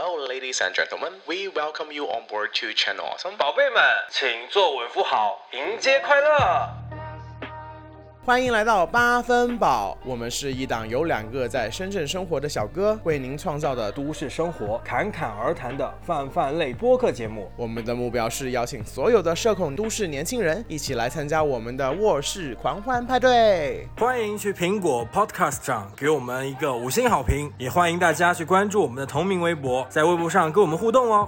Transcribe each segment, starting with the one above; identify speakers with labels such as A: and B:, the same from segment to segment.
A: Hello, ladies and gentlemen. We welcome you on board to Channel Awesome.
B: 宝贝们，请坐稳扶好，迎接快乐。
C: 欢迎来到八分饱，我们是一档由两个在深圳生活的小哥为您创造的都
B: 都市生活侃侃而谈的泛泛类播客节目。
C: 我们的目标是邀请所有的社恐都市年轻人一起来参加我们的卧室狂欢派对。
B: 欢迎去苹果 Podcast 上给我们一个五星好评，也欢迎大家去关注我们的同名微博，在微博上跟我们互动哦。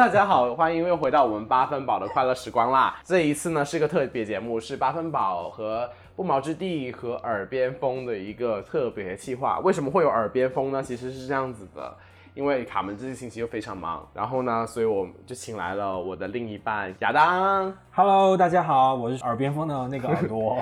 C: 大家好，欢迎又回到我们八分饱的快乐时光啦。这一次呢是个特别节目，是八分饱和不毛之地和耳边风的一个特别企划。为什么会有耳边风呢？其实是这样子的。因为卡门这个星期又非常忙，然后呢，所以我就请来了我的另一半亚当
B: ，Hello，大家好，我是耳边风的那个耳朵。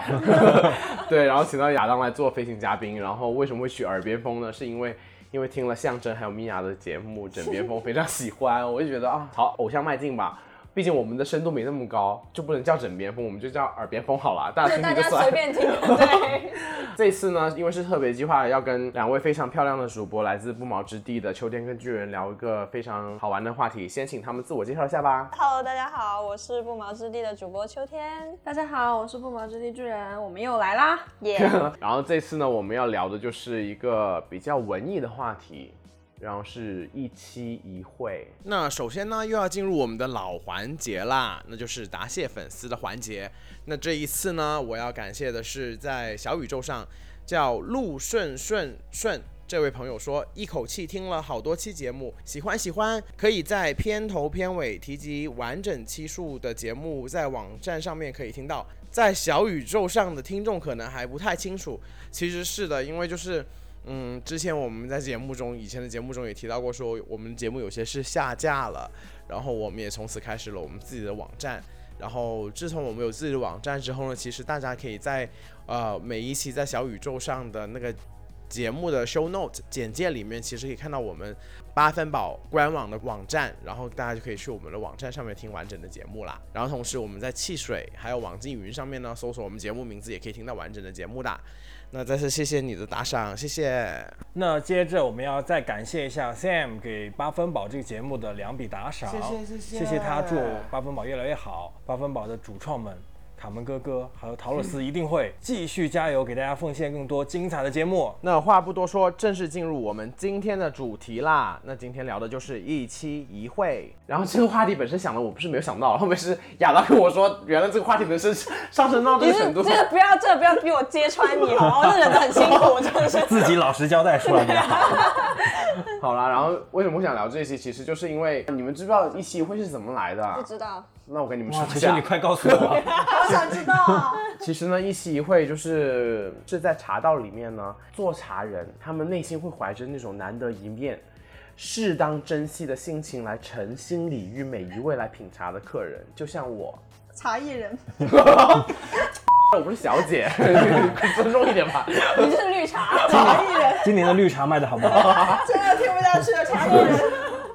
C: 对，然后请到亚当来做飞行嘉宾。然后为什么会取耳边风呢？是因为因为听了象征还有米娅的节目《枕边风》，非常喜欢，我就觉得啊，好偶像迈进吧。毕竟我们的深度没那么高，就不能叫枕边风，我们就叫耳边风好了，大家听
D: 大家
C: 听就算
D: 随。便听，对，
C: 这次呢，因为是特别计划，要跟两位非常漂亮的主播，来自不毛之地的秋天跟巨人聊一个非常好玩的话题。先请他们自我介绍一下吧。
D: Hello，大家好，我是不毛之地的主播秋天，
E: 大家好，我是不毛之地巨人，我们又来啦！
D: 耶、
C: 然后这次呢，我们要聊的就是一个比较文艺的话题，然后是一期一会。那首先呢，又要进入我们的老环节啦，那就是答谢粉丝的环节。那这一次呢，我要感谢的是在小宇宙上叫陆顺顺顺。这位朋友说，一口气听了好多期节目，喜欢喜欢，可以在片头片尾提及完整期数的节目，在网站上面可以听到。在小宇宙上的听众可能还不太清楚，其实是的，因为就是，嗯，之前我们在节目中，以前的节目中也提到过，说我们节目有些是下架了，然后我们也从此开始了我们自己的网站。然后自从我们有自己的网站之后呢，其实大家可以在呃每一期在小宇宙上的那个节目的 show note 简介里面，其实可以看到我们八分饱官网的网站，然后大家就可以去我们的网站上面听完整的节目啦。然后同时我们在汽水还有网易云上面呢，搜索我们节目名字也可以听到完整的节目的。那再次谢谢你的打赏，谢谢。
B: 那接着我们要再感谢一下 Sam 给八分宝这个节目的两笔打赏，
C: 谢谢谢谢
B: 谢谢他，祝八分宝越来越好。八分宝的主创们，卡门哥哥还有陶乐斯一定会继续加油，给大家奉献更多精彩的节目。
C: 那话不多说，正式进入我们今天的主题啦。那今天聊的就是一期一会。然后这个话题本身想的我不是没有想到，后面是亚当跟我说，原来这个话题本身上升到这个程度。
D: 真的不要，这个不要逼我揭穿你好吗？我这忍得很辛苦，真的是。
B: 自己老实交代出来就好。
C: 好啦，然后为什么会想聊这一期？其实就是因为你们知不知道一期一会是怎么来的
D: 不？知道，
C: 那我跟你们说，一下
B: 其实你。快告诉我，
D: 我想知道。
C: 其实呢，一期一会就是是在茶道里面呢，做茶人他们内心会怀着那种难得一面、适当珍惜的心情来诚心礼遇每一位来品茶的客人，就像我。
E: 茶艺人，
C: 我不是小姐，尊重一点吧。
D: 你是绿茶，
E: 茶艺人，
B: 今年的绿茶卖的好不好？
E: 真的听不下去了，茶艺人。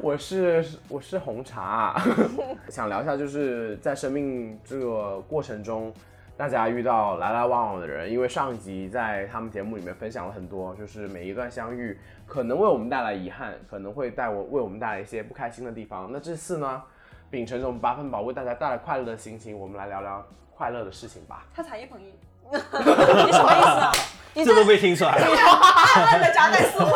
C: 我是我是红茶，想聊一下，就是在生命这个过程中，大家遇到来来往往的人，因为上一集在他们节目里面分享了很多，就是每一段相遇可能为我们带来遗憾，可能会带我为我们带来一些不开心的地方。那这次呢，秉承着我们八分饱为大家带来快乐的心情，我们来聊聊快乐的事情吧。
E: 他才艺捧一，
D: 你什么意思啊？
B: 这都被听出来了。
E: 暗暗的夹带私货。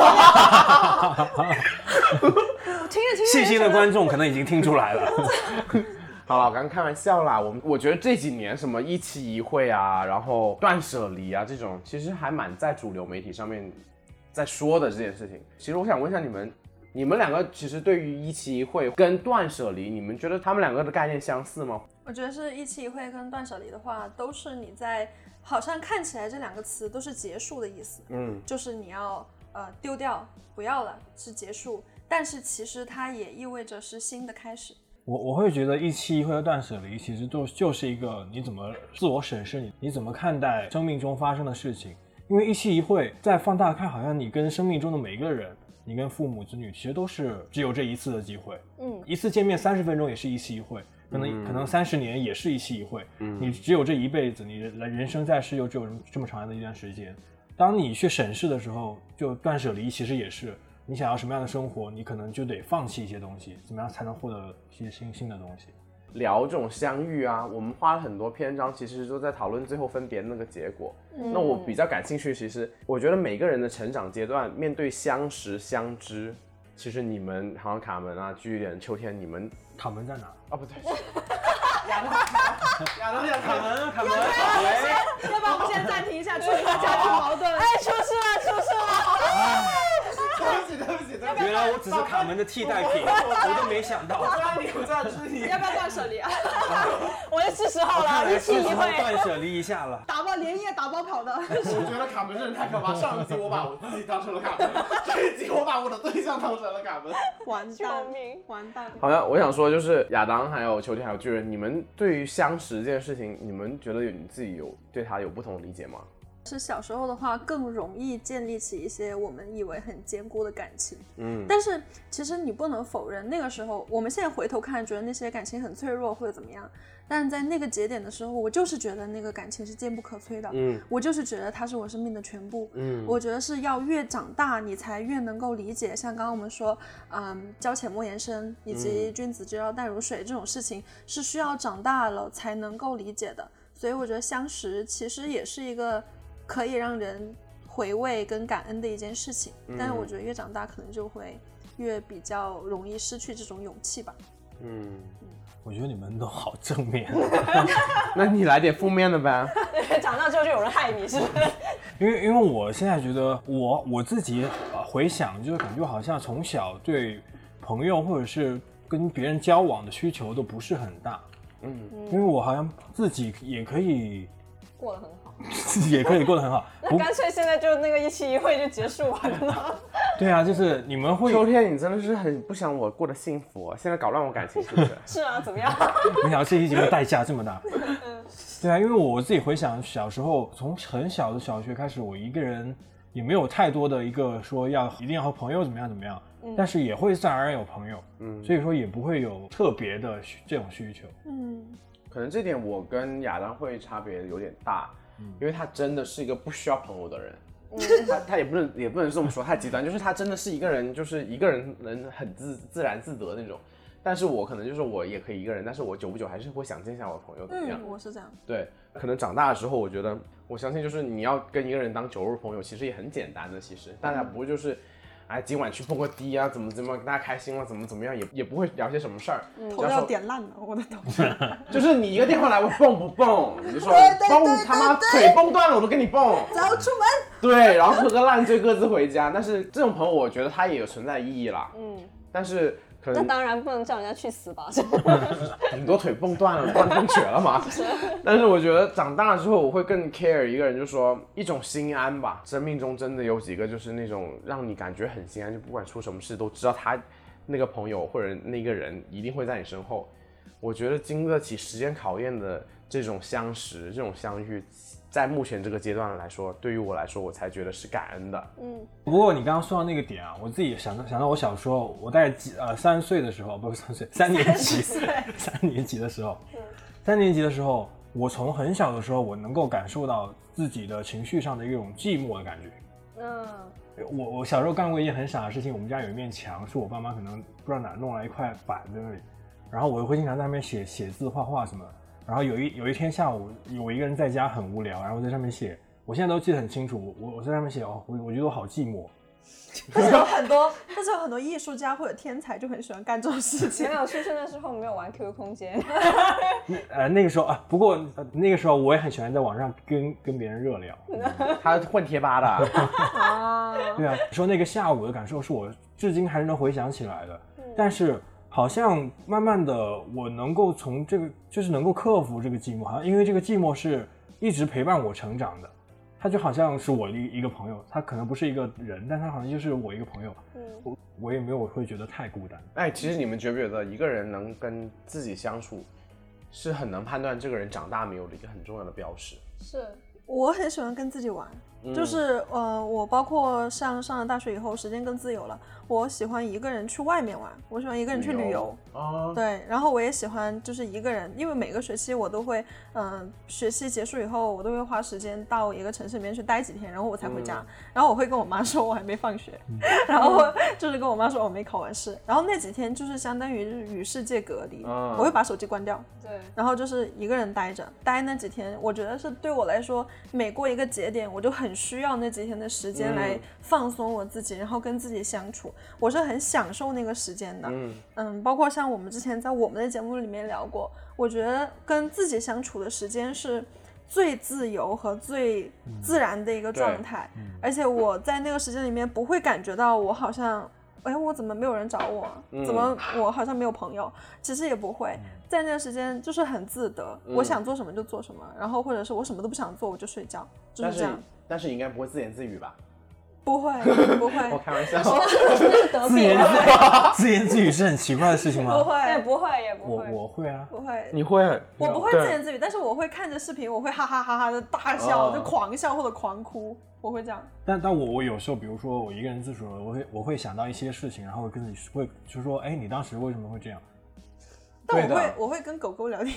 D: 听着听着，
B: 细心的观众可能已经听出来了。
C: 好了，我刚刚开玩笑啦。我们我觉得这几年什么一期一会啊，然后断舍离啊这种，其实还蛮在主流媒体上面在说的这件事情。其实我想问一下你们，你们两个其实对于一期一会跟断舍离，你们觉得他们两个的概念相似吗？
E: 我觉得是一期一会跟断舍离的话，都是你在好像看起来这两个词都是结束的意思，
C: 嗯，
E: 就是你要呃丢掉不要了是结束，但是其实它也意味着是新的开始。
B: 我我会觉得一期一会的断舍离，其实就就是一个你怎么自我审视你，你怎么看待生命中发生的事情。因为一期一会再放大看，好像你跟生命中的每一个人你跟父母子女其实都是只有这一次的机会，
D: 嗯，
B: 一次见面三十分钟也是一期一会，可能、可能三十年也是一期一会，嗯你只有这一辈子，你人人生在世又只有这么长的一段时间，当你去审视的时候，就断舍离其实也是你想要什么样的生活，你可能就得放弃一些东西，怎么样才能获得一些新新的东西。
C: 聊这种相遇啊，我们花了很多篇章，其实都在讨论最后分别的那个结果。那我比较感兴趣，其实我觉得每个人的成长阶段，面对相识相知，其实你们好像卡门啊、居点、秋天，你们
B: 卡门在哪？
C: 啊不对，亚当，亚当，亚当，
B: 门，卡门，
E: 要不然我们先暂停一下，处理一下家庭矛盾。
D: 哎！
C: 对不起，对不起，对不起，
B: 原来我只是卡门的替代品，我都没想到。
C: 我知道你，我知道是你。
E: 要不要断舍离啊？
D: 我也是时候了，一期一
B: 是时候
D: 会。
B: 断舍离一下了。
E: 打包连夜打包跑的。
C: 我觉得卡门真的太可怕。上一集我把我自己当成了卡门，这一集我把我的对象当成了卡门。
E: 完蛋，完蛋。
C: 好像我想说，就是亚当、还有秋天、还有巨人，你们对于相识这件事情，你们觉得有你自己有对他有不同的理解吗？
E: 是小时候的话，更容易建立起一些我们以为很坚固的感情。
C: 嗯，
E: 但是其实你不能否认，那个时候我们现在回头看，觉得那些感情很脆弱或者怎么样，但在那个节点的时候，我就是觉得那个感情是坚不可摧的。
C: 嗯，
E: 我就是觉得它是我生命的全部。
C: 嗯
E: 我觉得是要越长大，你才越能够理解。像刚刚我们说，嗯，交浅莫言深，以及君子之交淡如水这种事情，是需要长大了才能够理解的。所以我觉得相识其实也是一个可以让人回味跟感恩的一件事情。但是我觉得越长大，可能就会越比较容易失去这种勇气吧。
C: 嗯，
B: 我觉得你们都好正面，
C: 那你来点负面的呗。
D: 长大之后就有人害你，是不是？
B: 因为因为我现在觉得我我自己呃回想，就是感觉好像从小对朋友或者是跟别人交往的需求都不是很大，
C: 嗯，
B: 因为我好像自己也可以
D: 过得很
B: 也可以过得很好。
D: 那干脆现在就那个一期一会就结束完了。
B: 对啊，就是你们会
C: 秋天，你真的是很不想我过得幸福、现在搞乱我感情是不是？
D: 是啊，怎么样？
B: 没想到这一节目代价这么大。对啊，因为我自己回想小时候，从很小的小学开始，我一个人也没有太多的一个说要一定要和朋友怎么样怎么样，但是也会自然而然有朋友，
C: 嗯
B: 所以说也不会有特别的这种需求。
E: 嗯，
C: 可能这点我跟亚当会差别有点大，因为他真的是一个不需要朋友的人。他他也不能也不能这么说太极端，就是他真的是一个人，就是一个人能很自自然自得那种。但是我可能就是我也可以一个人，但是我久不久还是会想见一下我的朋友怎么样。
E: 嗯，我是这样。
C: 对，可能长大的时候，我觉得我相信就是你要跟一个人当酒肉朋友，其实也很简单的。其实大家不会就是，哎，今晚去蹦个迪啊，怎么怎么大家开心了，怎么怎么样，也也不会聊些什么事儿。
E: 头要点烂了，我的头。
C: 就是你一个电话来，我蹦不蹦？你就说蹦他妈腿蹦断了，我都跟你蹦。
E: 走出门。
C: 对，然后喝个烂醉各自回家。但是这种朋友，我觉得他也有存在意义啦。
D: 嗯，
C: 但是可能
D: 那当然不能叫人家去死吧？
C: 顶多腿蹦断了，断断瘸了嘛。但是我觉得长大了之后，我会更 care 一个人，就是说一种心安吧。生命中真的有几个就是那种让你感觉很心安，就不管出什么事都知道他那个朋友或者那个人一定会在你身后。我觉得经得起时间考验的这种相识、这种相遇，在目前这个阶段来说，对于我来说，我才觉得是感恩的。
D: 嗯，
B: 不过你刚刚说到那个点啊，我自己想到想到我小时候，我大概几呃三岁的时候，不是三岁，三年级，三年级的时候，三年级的时候，我从很小的时候，我能够感受到自己的情绪上的一种寂寞的感觉。
D: 嗯，
B: 我我小时候干过一件很傻的事情，我们家有一面墙，是我爸妈可能不知道哪弄来一块板在那里，然后我会经常在那边写写字、画画什么的。然后有一有一天下午，我一个人在家很无聊，然后在上面写，我现在都记得很清楚，我我在上面写哦，我我觉得我好寂寞。
E: 但是有很多，但是有很多艺术家或者天才就很喜欢干这种事情
D: 没。有出生的时候没有玩 QQ 空间，
B: 呃，那个时候啊，不过、呃、那个时候我也很喜欢在网上跟跟别人热聊。
C: 他混贴吧的，
D: 啊，
B: 对啊，说那个下午的感受是我至今还是能回想起来的。但是好像慢慢的，我能够从这个就是能够克服这个寂寞，好像因为这个寂寞是一直陪伴我成长的。他就好像是我的一一个朋友，他可能不是一个人，但他好像就是我一个朋友。嗯我我也没有会觉得太孤单。
C: 哎，其实你们觉不觉得一个人能跟自己相处，是很能判断这个人长大没有的一个很重要的标识？
D: 是
E: 我很喜欢跟自己玩，就是呃，我包括像上了大学以后，时间更自由了。我喜欢一个人去外面玩，我喜欢一个人去旅游
C: 啊，
E: 对，然后我也喜欢就是一个人，因为每个学期我都会，嗯，学期结束以后，我都会花时间到一个城市里面去待几天，然后我才回家，然后我会跟我妈说我还没放学，然后就是跟我妈说我没考完试，然后那几天就是相当于与世界隔离，我会把手机关掉，
D: 对，
E: 然后就是一个人待着，待那几天，我觉得是对我来说，每过一个节点，我就很需要那几天的时间来放松我自己，然后跟自己相处。我是很享受那个时间的，嗯嗯，包括像我们之前在我们的节目里面聊过，我觉得跟自己相处的时间是最自由和最自然的一个状态，而且我在那个时间里面不会感觉到我好像，哎，我怎么没有人找我？怎么我好像没有朋友？其实也不会，在那个时间就是很自得，我想做什么就做什么，然后或者是我什么都不想做我就睡觉，就是这样。
C: 但是你应该不会自言自语吧？
E: 不会，不会。
C: 我开玩笑。
B: 自言自言自语是很奇怪的事情吗？
E: 不会，
D: 也不会，也不
B: 会。我我会啊。
E: 不会。
C: 你会？
E: 我不会自言自语，但是我会看着视频，我会哈哈哈哈的大笑，就狂笑或者狂哭，我会这样。
B: 但但我我有时候，比如说我一个人自处，我会我会想到一些事情，然后跟你会就说，哎，你当时为什么会这样？
E: 但我会我会跟狗狗聊天。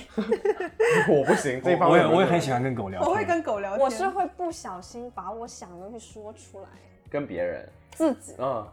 C: 我不行，这方
B: 面我也我也很喜欢跟狗聊。
E: 我会跟狗聊天。
D: 我是会不小心把我想的东西说出来。
C: 跟别人，
D: 自己，
C: 嗯，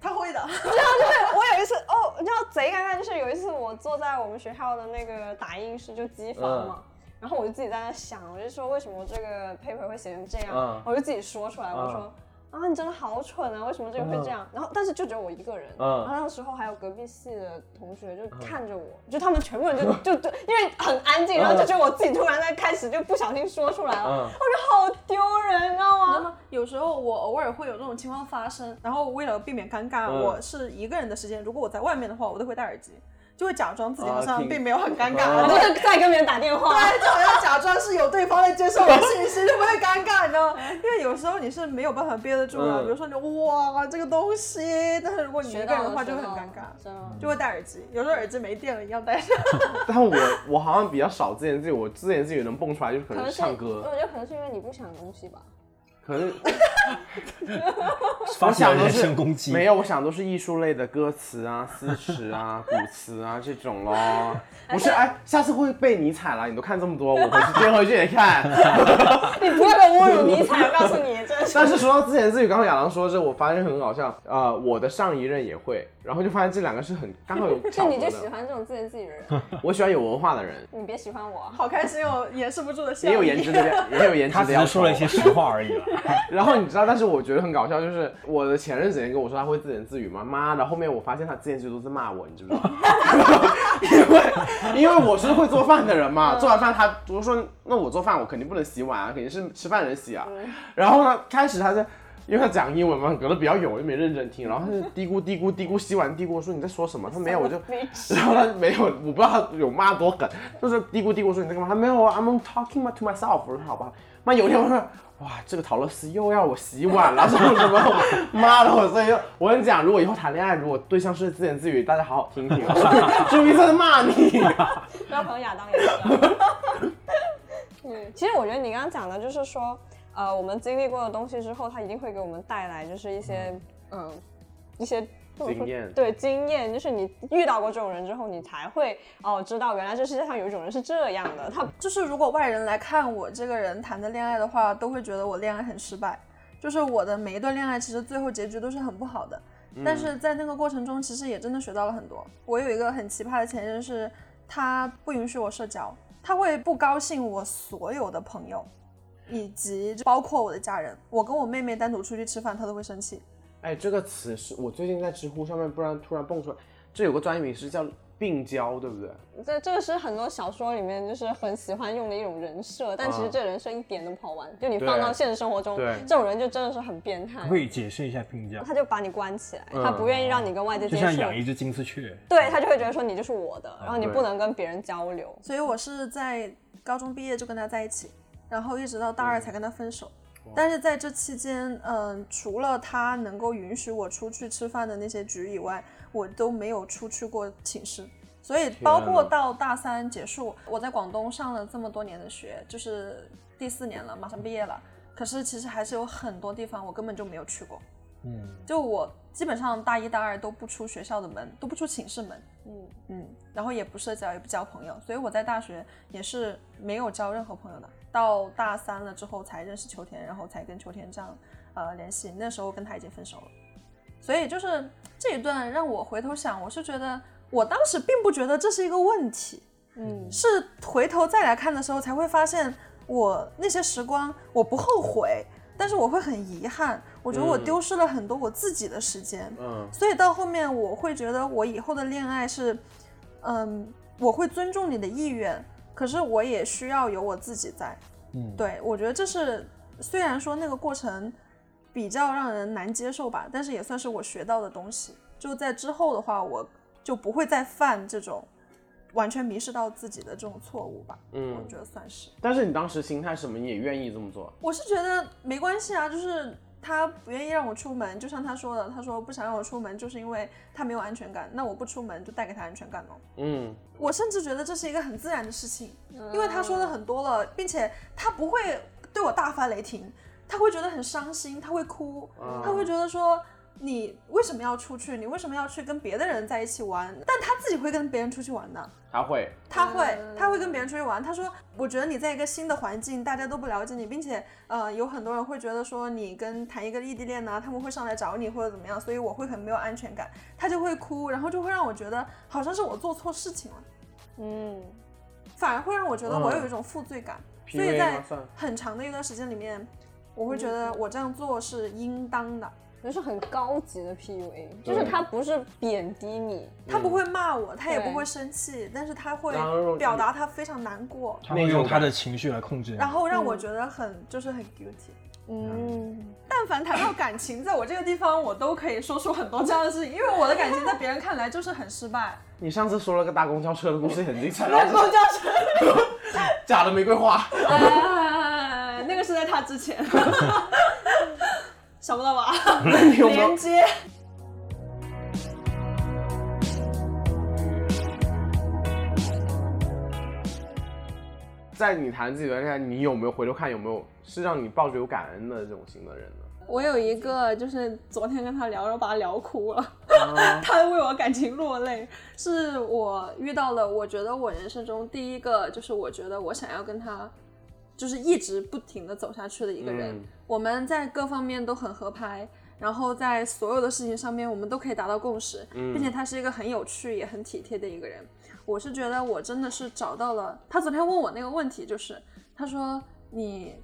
E: 他会的。
D: 然后就是我有一次，哦，你知道贼尴尬，就是有一次我坐在我们学校的那个打印室就机房嘛，然后我就自己在那想，我就说为什么这个 paper 会写成这样，我就自己说出来，我说。啊，你真的好蠢啊！为什么这个会这样？然后，但是就只有我一个人。嗯。然后那个时候还有隔壁系的同学就看着我，就他们全部人就就就因为很安静，然后就觉得我自己突然在开始就不小心说出来了，我觉得好丢人，你知道吗？
E: 有时候我偶尔会有这种情况发生，然后为了避免尴尬，我是一个人的时间，如果我在外面的话，我都会戴耳机。就会假装自己好像并没有很尴尬，
D: 就是在跟别人打电话，
E: 对，就好像假装是有对方在接受我的信息，就不会尴尬，你知道吗？因为有时候你是没有办法憋得住的，比如说你哇这个东西，但是如果你一个人的话就会很尴尬，就会戴耳机，有时候耳机没电了一样戴上。
C: 但我我好像比较少自言自语，我自言自语能蹦出来就是可能唱歌。
D: 我觉得可能是因为你不想东西吧。
C: 可是，
B: 我想都是
C: 没有，我想都是艺术类的歌词啊、诗词啊、古词啊这种咯。不是，哎，下次会被你踩了。你都看这么多，我回去接回去也看。
D: 你不要侮辱尼采，我告诉你，真是。
C: 但是说到自言自语，刚刚亚郎说这，我发现很搞笑。呃，我的上一任也会，然后就发现这两个是很刚好有。
D: 就你就喜欢这种自言自语的人？
C: 我喜欢有文化的人。
D: 你别喜欢我，
E: 好开心哦，掩饰不住的笑。
C: 也有颜值的，也有颜值的。他
B: 只是说了一些实话而已了。
C: 然后你知道，但是我觉得很搞笑，就是我的前任之前跟我说他会自言自语吗？妈的，后面我发现他自言自语都是骂我，你知不知道？因为因为我是。会做饭的人嘛，做完饭他如果说那我做饭我肯定不能洗碗啊，肯定是吃饭人洗啊。然后呢，开始他在，因为他讲英文嘛，隔得比较远，我就没认真听。然后他就嘀咕嘀咕嘀咕，洗碗嘀咕我说你在说什么？他没有我就 然后他没有，我不知道他有骂多狠，就是嘀咕嘀咕说你在干嘛？他没有啊，I'm talking to myself。我说好吧，那有一天我说。哇，这个陶乐斯又要我洗碗了，什么什么？妈的，我所以我跟你讲，如果以后谈恋爱，如果对象是自言自语，大家好好听听，注意他在骂你。
D: 不要朋友亚当也是。嗯，其实我觉得你刚刚讲的就是说，呃，我们经历过的东西之后，它一定会给我们带来就是一些嗯一些。
C: 经验
D: 对经验，就是你遇到过这种人之后，你才会哦知道原来这世界上有一种人是这样的。他
E: 就是如果外人来看我这个人谈的恋爱的话，都会觉得我恋爱很失败。就是我的每一段恋爱其实最后结局都是很不好的，但是在那个过程中，其实也真的学到了很多。我有一个很奇葩的前任，是他不允许我社交，他会不高兴我所有的朋友，以及包括我的家人。我跟我妹妹单独出去吃饭，他都会生气。
C: 哎，这个词是我最近在知乎上面，不然突然蹦出来，这有个专业名词叫病娇，对不对？
D: 这这个是很多小说里面就是很喜欢用的一种人设，但其实这人设一点都不好玩。就你放到现实生活中，这种人就真的是很变态。
B: 可以解释一下病娇？
D: 他就把你关起来，他不愿意让你跟外界接触。
B: 就像养一只金丝雀。
D: 对他就会觉得说你就是我的，然后你不能跟别人交流。
E: 所以我是在高中毕业就跟他在一起，然后一直到大二才跟他分手。但是在这期间，嗯，除了他能够允许我出去吃饭的那些局以外，我都没有出去过寝室。所以包括到大三结束，我在广东上了这么多年的学，就是第四年了，马上毕业了。可是其实还是有很多地方我根本就没有去过。嗯，就我基本上大一大二都不出学校的门，都不出寝室门。嗯嗯，然后也不社交，也不交朋友，所以我在大学也是没有交任何朋友的。到大三了之后才认识秋天，然后才跟秋天这样呃联系。那时候跟他已经分手了，所以就是这一段让我回头想，我是觉得。我当时并不觉得这是一个问题，嗯，是回头再来看的时候才会发现，我那些时光我不后悔，但是我会很遗憾，我觉得我丢失了很多我自己的时间，嗯，所以到后面我会觉得我以后的恋爱是，嗯，我会尊重你的意愿，可是我也需要有我自己在，嗯，对我觉得这是虽然说那个过程比较让人难接受吧，但是也算是我学到的东西，就在之后的话我。就不会再犯这种完全迷失到自己的这种错误吧？嗯，我觉得算是。
C: 但是你当时心态什么？你也愿意这么做？
E: 我是觉得没关系啊，就是他不愿意让我出门，就像他说的，他说不想让我出门，就是因为他没有安全感。那我不出门就带给他安全感喽。嗯，我甚至觉得这是一个很自然的事情，因为他说的很多了，并且他不会对我大发雷霆，他会觉得很伤心，他会哭，他会觉得说。你为什么要出去？你为什么要去跟别的人在一起玩？但他自己会跟别人出去玩的。
C: 他会，
E: 他会，他会跟别人出去玩。他说：“我觉得你在一个新的环境，大家都不了解你，并且，呃，有很多人会觉得说你跟谈一个异地恋呢，他们会上来找你或者怎么样，所以我会很没有安全感。”他就会哭，然后就会让我觉得好像是我做错事情了，嗯，反而会让我觉得我有一种负罪感。所以在很长的一段时间里面，我会觉得我这样做是应当的。
D: 是很高级的 PUA，就是他不是贬低你，
E: 他不会骂我，他也不会生气，但是他会表达他非常难过，
B: 他会用他的情绪来控制，
E: 然后让我觉得很就是很 guilty。嗯，但凡谈到感情，在我这个地方，我都可以说出很多这样的事情，因为我的感情在别人看来就是很失败。
C: 你上次说了个搭公交车的故事，很 精彩。
E: 搭公交车，
C: 假的玫瑰花。
E: 哎那个是在他之前。想不到吧？连接。
C: 在你谈自己的恋爱，你有没有回头看，有没有是让你抱着有感恩的这种心的人呢？
E: 我有一个，就是昨天跟他聊，然后把他聊哭了，他为我感情落泪，是我遇到了，我觉得我人生中第一个，就是我觉得我想要跟他。就是一直不停的走下去的一个人，我们在各方面都很合拍，然后在所有的事情上面我们都可以达到共识，并且他是一个很有趣也很体贴的一个人。我是觉得我真的是找到了他昨天问我那个问题，就是他说你，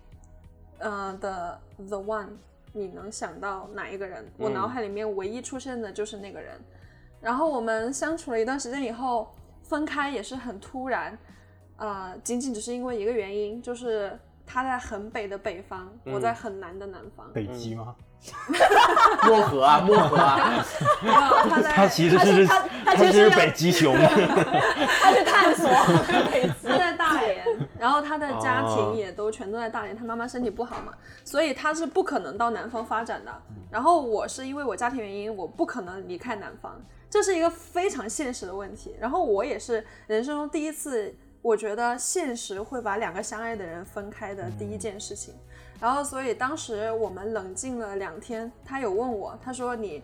E: 呃的 the one，你能想到哪一个人？我脑海里面唯一出现的就是那个人。然后我们相处了一段时间以后，分开也是很突然。呃，仅仅只是因为一个原因，就是他在很北的北方，我在很南的南方。
B: 北极吗？
C: 漠河啊，漠河啊。
B: 他其实是他，他其实是北极熊。
E: 他去探索北极。他在大连，然后他的家庭也都全都在大连，他妈妈身体不好嘛，所以他是不可能到南方发展的。然后我是因为我家庭原因，我不可能离开南方，这是一个非常现实的问题。然后我也是人生中第一次。我觉得现实会把两个相爱的人分开的第一件事情，然后所以当时我们冷静了两天，他有问我，他说你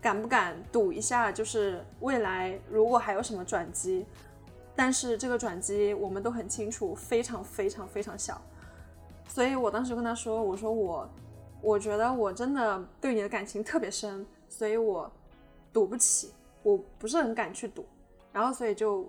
E: 敢不敢赌一下，就是未来如果还有什么转机，但是这个转机我们都很清楚，非常非常非常小，所以我当时跟他说，我说我我觉得我真的对你的感情特别深，所以我赌不起，我不是很敢去赌，然后所以就。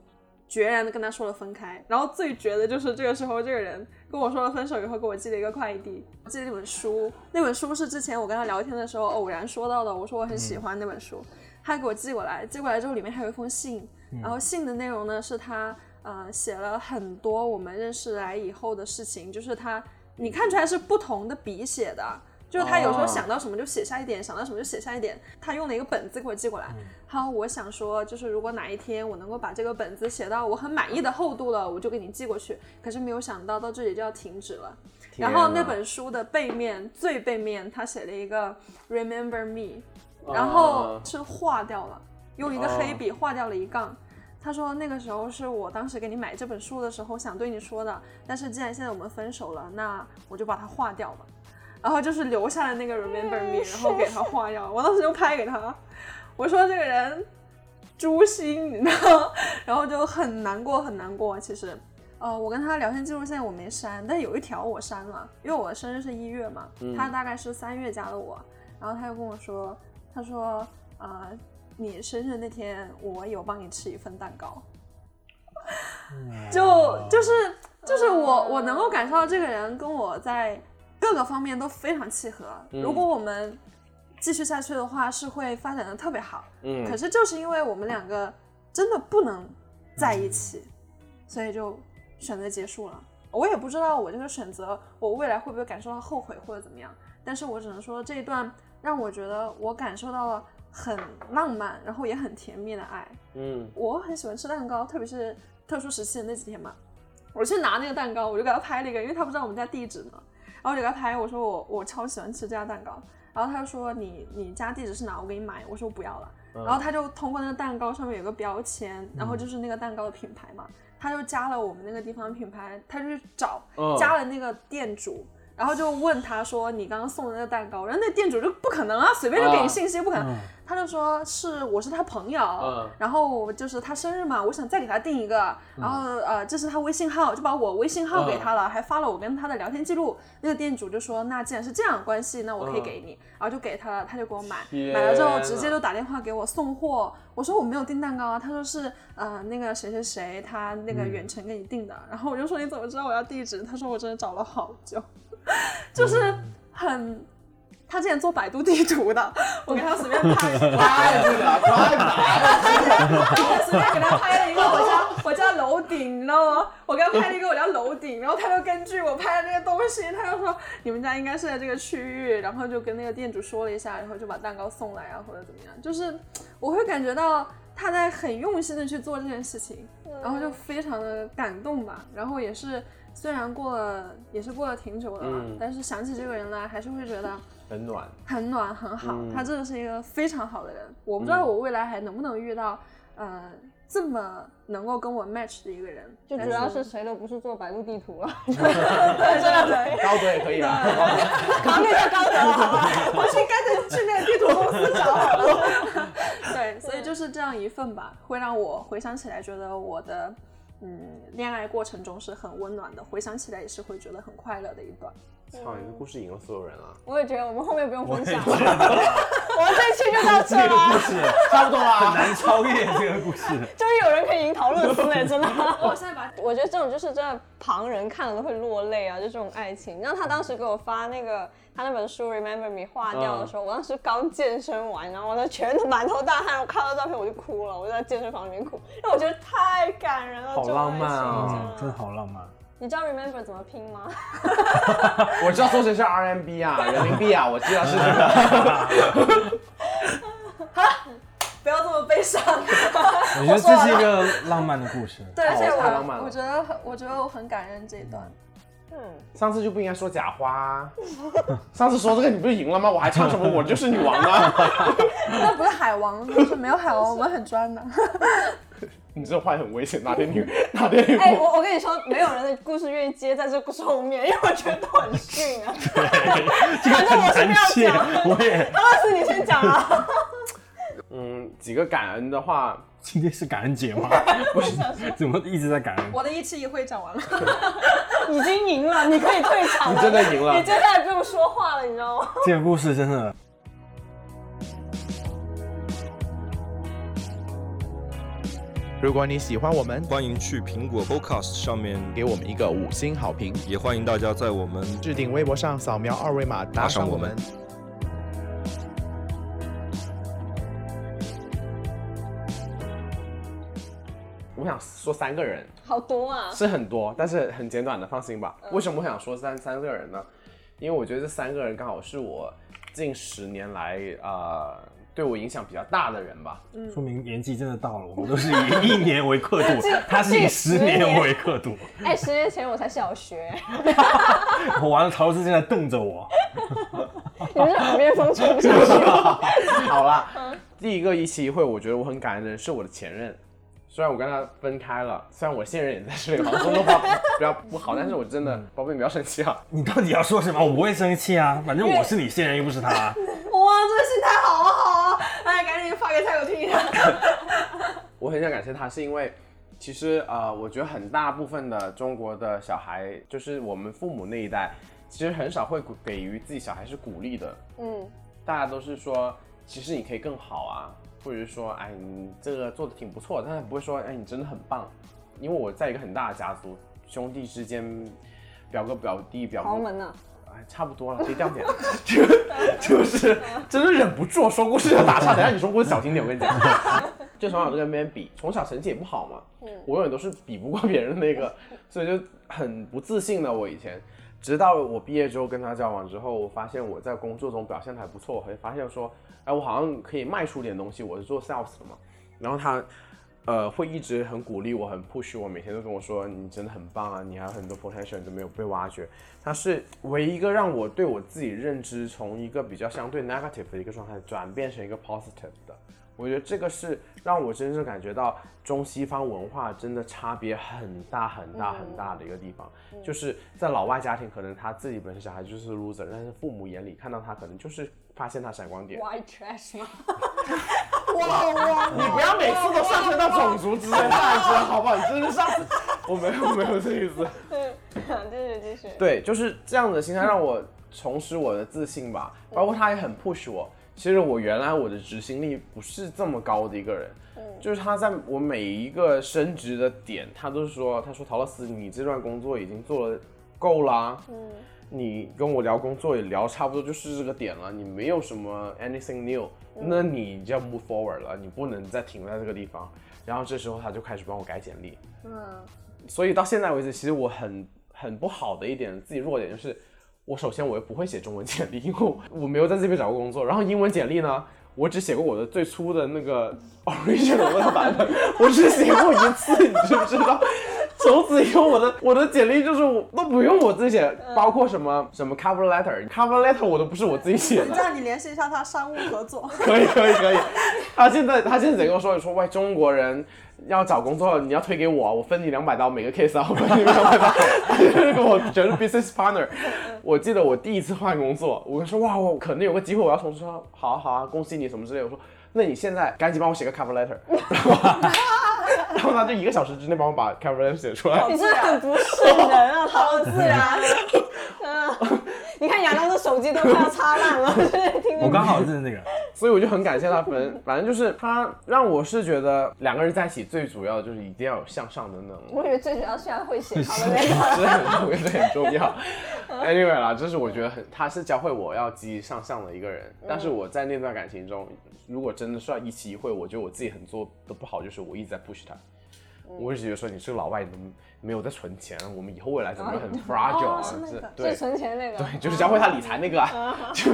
E: 决然的跟他说了分开，然后最绝的就是这个时候，这个人跟我说了分手以后，给我寄了一个快递，寄了一本书。那本书是之前我跟他聊天的时候偶然说到的，我说我很喜欢那本书，他给我寄过来，寄过来之后里面还有一封信，然后信的内容呢是他呃写了很多我们认识来以后的事情，就是他你看出来是不同的笔写的。就是他有时候想到什么就写下一点，想到什么就写下一点。他用了一个本子给我寄过来。好，我想说，就是如果哪一天我能够把这个本子写到我很满意的厚度了，我就给你寄过去。可是没有想到到这里就要停止了。然后那本书的背面最背面，他写了一个 Remember me，然后是划掉了，用一个黑笔划掉了一杠。他说那个时候是我当时给你买这本书的时候想对你说的，但是既然现在我们分手了，那我就把它划掉吧。然后就是留下了那个 remember me，然后给他画药。我当时就拍给他，我说这个人诛心，你知道？然后就很难过，很难过。其实，呃，我跟他聊天记录现在我没删，但有一条我删了，因为我的生日是一月嘛，他大概是三月加的我。然后他又跟我说，他说，呃，你生日那天我有帮你吃一份蛋糕，就就是就是我我能够感受到这个人跟我在。各个方面都非常契合。如果我们继续下去的话，是会发展的特别好。嗯。可是就是因为我们两个真的不能在一起，所以就选择结束了。我也不知道我这个选择，我未来会不会感受到后悔或者怎么样。但是我只能说这一段让我觉得我感受到了很浪漫，然后也很甜蜜的爱。嗯。我很喜欢吃蛋糕，特别是特殊时期的那几天嘛。我去拿那个蛋糕，我就给他拍了一个，因为他不知道我们家地址呢。然后我就给他拍，我说我我超喜欢吃这家蛋糕。然后他就说你你家地址是哪？我给你买。我说我不要了。然后他就通过那个蛋糕上面有个标签，然后就是那个蛋糕的品牌嘛，他就加了我们那个地方品牌，他就去找加了那个店主。然后就问他说：“你刚刚送的那个蛋糕？”然后那店主就不可能啊，随便就给你信息，不可能。他就说是我是他朋友，然后就是他生日嘛，我想再给他订一个。然后呃，这是他微信号，就把我微信号给他了，还发了我跟他的聊天记录。那个店主就说：“那既然是这样关系，那我可以给你。”然后就给他了，他就给我买，买了之后直接就打电话给我送货。我说我没有订蛋糕啊，他说是呃那个谁谁谁他那个远程给你订的。然后我就说你怎么知道我要地址？他说我真的找了好久。就是很，他之前做百度地图的，我给他随便拍，
C: 拍这个，拍
E: 我随便给他拍了一个我家我家楼顶，你知道吗？我给他拍了一个我家楼顶，然后他就根据我拍的那个东西，他就说你们家应该是在这个区域，然后就跟那个店主说了一下，然后就把蛋糕送来啊，或者怎么样，就是我会感觉到他在很用心的去做这件事情，然后就非常的感动吧，然后也是。虽然过了也是过了挺久的了，但是想起这个人来，还是会觉得
C: 很暖，
E: 很暖，很好。他真的是一个非常好的人。我不知道我未来还能不能遇到，呃，这么能够跟我 match 的一个人。
D: 就主要是谁都不是做百度地图了，
E: 对对
C: 对，高德也可以啊，
D: 考虑到高德了，好吧，
E: 我去干脆去那个地图公司找好了。对，所以就是这样一份吧，会让我回想起来，觉得我的。嗯，恋爱过程中是很温暖的，回想起来也是会觉得很快乐的一段。
C: 操，你的故事赢了所有人了。
D: 我也觉得，我们后面不用分享了。我们 这期就到这了。
B: 故事
C: 差不多了，
B: 很难超越这个故事。
D: 终于有人可以赢陶乐斯了，真的。
E: 我现在把，
D: 我觉得这种就是真的，旁人看了都会落泪啊，就这种爱情。然后他当时给我发那个他那本书《Remember Me》化掉的时候，我当时刚健身完，然后我那全满头大汗，我看到照片我就哭了，我就在健身房里面哭，因为我觉得太感人了，
C: 好浪漫
B: 啊，真的好浪漫。
D: 你知道 remember 怎么拼吗？
C: 我知道缩写是 RMB 啊，人民币啊，我知道是这个。
E: 不要这么悲伤。
B: 我觉得这是一个浪漫的故事。
E: 对，而且我我觉得很，我觉得我很感人这一段。
C: 嗯。上次就不应该说假话。上次说这个你不是赢了吗？我还唱什么我就是女王啊？
E: 那不是海王，就是没有海王，我们很专的。
C: 你这话很危险，哪天女哪天女？
D: 哎，我我跟你说，没有人的故事愿意接在这故事后面，因为我觉得都很逊啊。
B: 对，反正
D: 我是不要讲，
B: 我也。
D: 当然是你先讲啊。
C: 嗯，几个感恩的话，
B: 今天是感恩节吗？不是，怎么一直在感恩？
E: 我的一期一会讲完了，
D: 已经赢了，你可以退场。
C: 你真的赢了，
D: 你接下来不用说话了，你知道吗？
B: 这个故事真的。
A: 如果你喜欢我们，
B: 欢迎去苹果 Podcast 上面
A: 给我们一个五星好评，
B: 也欢迎大家在我们
A: 置顶微博上扫描二维码打赏我们。
C: 想说三个人，
D: 好多啊，
C: 是很多，但是很简短的，放心吧。为什么我想说三三个人呢？因为我觉得这三个人刚好是我近十年来啊。对我影响比较大的人吧，嗯
B: 说明年纪真的到了。我们都是以一年为刻度，他是以十年为刻度。
D: 哎，十年前我才小学。
B: 我完了，曹老师正在瞪着我。
D: 你是耳边风吹
C: 好了，第一个一期一会，我觉得我很感恩的人是我的前任，虽然我跟他分开了，虽然我现任也在这里，好像说的话比较不好，但是我真的，宝贝，你不要生气啊！
B: 你到底要说什么？我不会生气啊，反正我是你现任，又不是他。哇，这
E: 个心态好啊好啊！哎，赶紧发给蔡友听一下。
C: 我很想感谢他，是因为其实呃，我觉得很大部分的中国的小孩，就是我们父母那一代，其实很少会给予自己小孩是鼓励的。嗯，大家都是说，其实你可以更好啊。或者是说，哎，你这个做的挺不错，但是不会说，哎，你真的很棒，因为我在一个很大的家族，兄弟之间，表哥表弟表
D: 豪门呢，
C: 哎，差不多了，可以掉点，就就是真的忍不住说故事要打岔，等下你说故事小心点，我跟你讲，就从小就跟别人比，从小成绩也不好嘛，嗯，我永远都是比不过别人那个，所以就很不自信的我以前。直到我毕业之后跟他交往之后，我发现我在工作中表现的还不错，我会发现说，哎，我好像可以卖出点东西。我是做 sales 的嘛，然后他，呃，会一直很鼓励我，很 push 我，每天都跟我说，你真的很棒啊，你还有很多 potential 都没有被挖掘。他是唯一一个让我对我自己认知从一个比较相对 negative 的一个状态转变成一个 positive 的。我觉得这个是让我真正感觉到中西方文化真的差别很大很大很大的一个地方，就是在老外家庭，可能他自己本身小孩就是 loser，但是父母眼里看到他，可能就是发现他闪光点。
D: White trash 吗？
C: 哇哇！你不要每次都上升到种族之间来说，好不好？你真的上，我没有没有这意思。
D: 嗯，继续继续。
C: 对，就是这样的心态让我重拾我的自信吧。包括他也很 push 我。其实我原来我的执行力不是这么高的一个人，就是他在我每一个升职的点，他都是说，他说陶乐斯，你这段工作已经做了够啦，嗯，你跟我聊工作也聊差不多就是这个点了，你没有什么 anything new，那你就要 move forward 了，你不能再停在这个地方。然后这时候他就开始帮我改简历，嗯，所以到现在为止，其实我很很不好的一点自己弱点就是。我首先我又不会写中文简历，因为我没有在这边找过工作。然后英文简历呢，我只写过我的最初的那个 original 那个版本，我只写过一次，你知不知道？从此以后我的我的简历就是我都不用我自己写，包括什么什么 cover letter，cover letter 我都不是我自己写的。
E: 这样你联系一下他商务合作。
C: 可以可以可以，他现在他现在得跟我说说，喂，中国人。要找工作，你要推给我，我分你两百刀每个 case 啊，我分你 两百刀，跟我觉得 business partner。我记得我第一次换工作，我说哇，我可能有个机会，我要从事，说好啊好啊，恭喜你什么之类。我说那你现在赶紧帮我写个 cover letter，他就一个小时之内帮我把 cover letter 写出来。
D: 你真的很不是人啊，好自然。你看亚当的手机都快要擦烂了，
B: 我刚好是那个，
C: 所以我就很感谢他。反正反正就是他让我是觉得两个人在一起最主要的就是一定要有向上的那种。
D: 我以为最主要是要会写，好的那个，
C: 这很重要，这很重要。Anyway 啦，这是我觉得很，他是教会我要积极向上的一个人。但是我在那段感情中，如果真的是要一期一会，我觉得我自己很做的不好，就是我一直在 push 他。我是觉得说你是个老外，你都没有在存钱，我们以后未来怎么会很 fragile 啊？
E: 是，
C: 对，
D: 存钱那个，
C: 对，就是教会他理财那个啊，就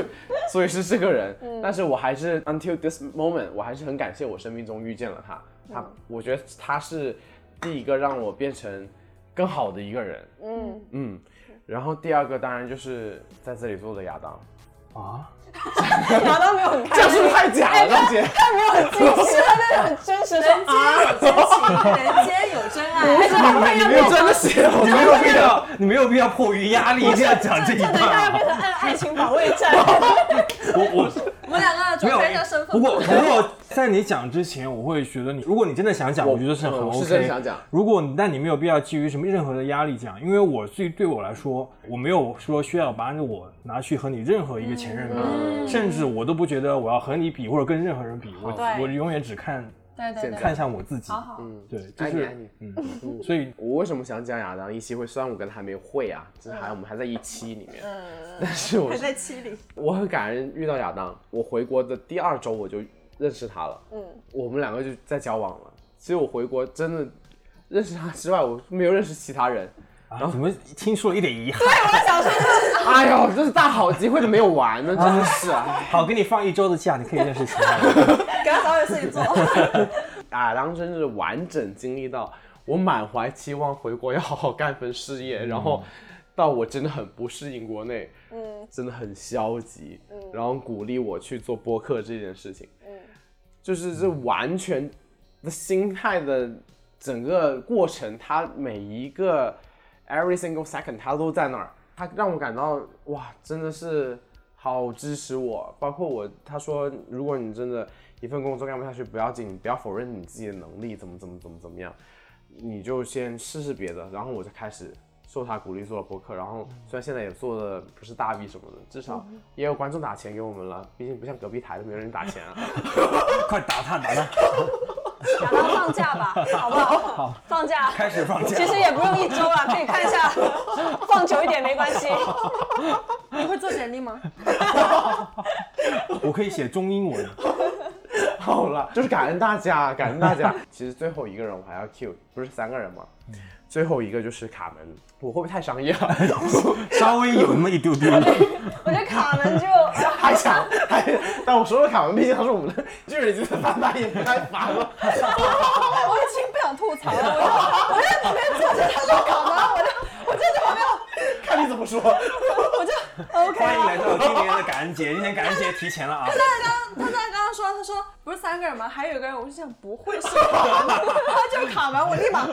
C: 所以是这个人。但是我还是 until this moment，我还是很感谢我生命中遇见了他。他，我觉得他是第一个让我变成更好的一个人。嗯嗯，然后第二个当然就是在这里做的亚当
B: 啊。
D: 亚当没有很开
C: 心，这是太假了，张姐。
D: 他没有很真实，他那很真实。
E: 人间有真情，人间有真爱。
B: 你没有真的写，我没有必要，你没有必要迫于压力这样讲这一段。
D: 等一下要变成爱爱情保卫战。
B: 我我
E: 我们两个没有一下身份。
B: 不过不过在你讲之前，我会觉得你，如果你真的想讲，我觉得是很 OK。
C: 是真的想讲。
B: 如果但你没有必要基于什么任何的压力讲，因为我最对我来说，我没有说需要把我拿去和你任何一个前任比，甚至我都不觉得我要和你比或者跟任何人比，我我永远只看。
E: 对对
B: 看向我自己，
E: 好好，
B: 嗯，对，就是嗯，所以
C: 我为什么想讲亚当一期会？虽然我跟他还没会啊，就是还我们还在一期里面，嗯 但是我
E: 还在期里，
C: 我很感恩遇到亚当。我回国的第二周我就认识他了，嗯，我们两个就在交往了。其实我回国真的认识他之外，我没有认识其他人。
B: 然后怎么听出了一点遗憾？
D: 对，我想说，
C: 哎呦，这是大好机会都没有玩呢，真的是啊！
B: 好，给你放一周的假，你可以认识其他
E: 人，给他找点事情做。
C: 啊，当真是完整经历到我满怀期望回国要好好干份事业，然后到我真的很不适应国内，嗯，真的很消极，嗯，然后鼓励我去做播客这件事情，嗯，就是这完全。的心态的整个过程，它每一个 every single second 他都在那儿，他让我感到哇，真的是好支持我。包括我，他说如果你真的一份工作干不下去，不要紧，不要否认你自己的能力，怎么怎么怎么怎么样，你就先试试别的。然后我就开始。受他鼓励做了播客，然后虽然现在也做的不是大 V 什么的，至少也有观众打钱给我们了。毕竟不像隔壁台都没有人打钱啊！
B: 快打他，打他，
D: 打到放假吧，好不好？
B: 好，
D: 放假，
B: 开始放假。
D: 其实也不用一周了，可以看一下，放久一点没关系。
E: 你会做简历吗？
B: 我可以写中英文。
C: 好了，就是感恩大家，感恩大家。其实最后一个人我还要 Q，不是三个人吗？最后一个就是卡门，我会不会太商业了？
B: 稍微有那么一丢丢。
D: 我觉得卡门就
C: 还想还，但我说了卡门，毕竟他是我们的巨人级的翻版，也不太烦了。
E: 我已经不想吐槽了，我就我在旁边坐着，他说卡门，我就我就在旁边，
C: 看你怎么说。
E: 我就 OK。
B: 欢迎来到今年的感恩节，今天感恩节提前了啊。
E: 他在刚他在刚刚说，他说不是三个人吗？还有一个人，我就想不会是卡门，他就是卡门，我立马。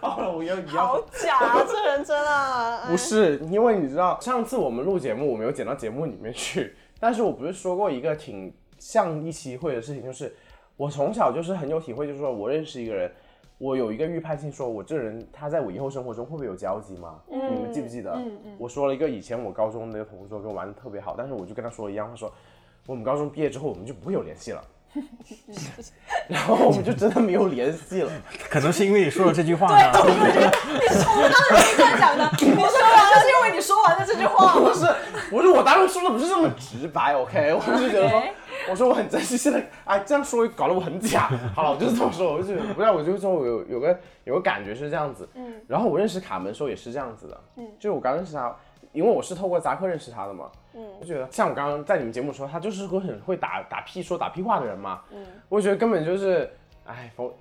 C: 好了，我要你要。
D: 好假，啊，这人真的。
C: 不是，因为你知道，上次我们录节目，我没有剪到节目里面去。但是我不是说过一个挺像一期会的事情，就是我从小就是很有体会，就是说我认识一个人。我有一个预判性，说我这人他在我以后生活中会不会有交集吗？你们记不记得？我说了一个以前我高中那个同桌跟我玩的特别好，但是我就跟他说一样，他说我们高中毕业之后我们就不会有联系了，然后我们就真的没有联系了。
B: 可能是因为你说了这句话。
E: 对，你说我当时没这样讲的，你说完了是因为你说完了这句话。
C: 不是，我说我当时说的不是这么直白，OK，我就觉得说。我说我很珍惜现在，哎，这样说搞得我很假。好了，我就是这么说，我就不知道，我就说我有有个有个感觉是这样子。嗯。然后我认识卡门的时候也是这样子的。嗯。就我刚认识他，因为我是透过扎克认识他的嘛。嗯。我觉得像我刚刚在你们节目说，他就是个很会打打屁说打屁话的人嘛。嗯。我觉得根本就是，哎，冯。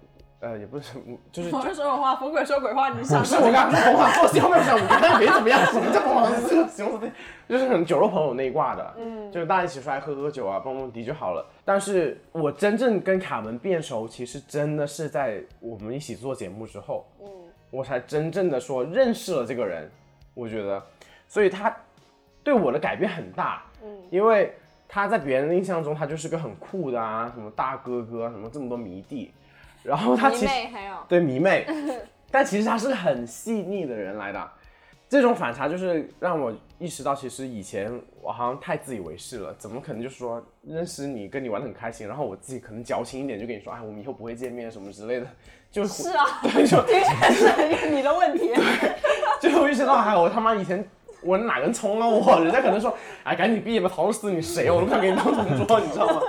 C: 呃，也不是，就是
E: 逢人说人话，逢鬼说鬼话。你想？
C: 不是我刚刚说疯狂做戏，后面想，我觉得没怎么样。什么叫疯狂？这个形容词就是很酒肉朋友那一挂的，嗯，就是大家一起出来喝喝酒啊，蹦蹦迪就好了。但是我真正跟卡门变熟，其实真的是在我们一起做节目之后，嗯，我才真正的说认识了这个人。我觉得，所以他对我的改变很大，嗯，因为他在别人的印象中，他就是个很酷的啊，什么大哥哥，什么这么多迷弟。然后他其实对迷妹，但其实他是个很细腻的人来的。这种反差就是让我意识到，其实以前我好像太自以为是了。怎么可能就是说认识你，跟你玩的很开心，然后我自己可能矫情一点，就跟你说，哎，我们以后不会见面什么之类的。
D: 就是啊，
C: 对，就
D: 的确是你的问题。
C: 对，就意识到，哎，我他妈以前我哪根葱啊我？人家可能说，哎，赶紧毕业吧，陶死你谁？我都不想给你当同桌，你知道吗？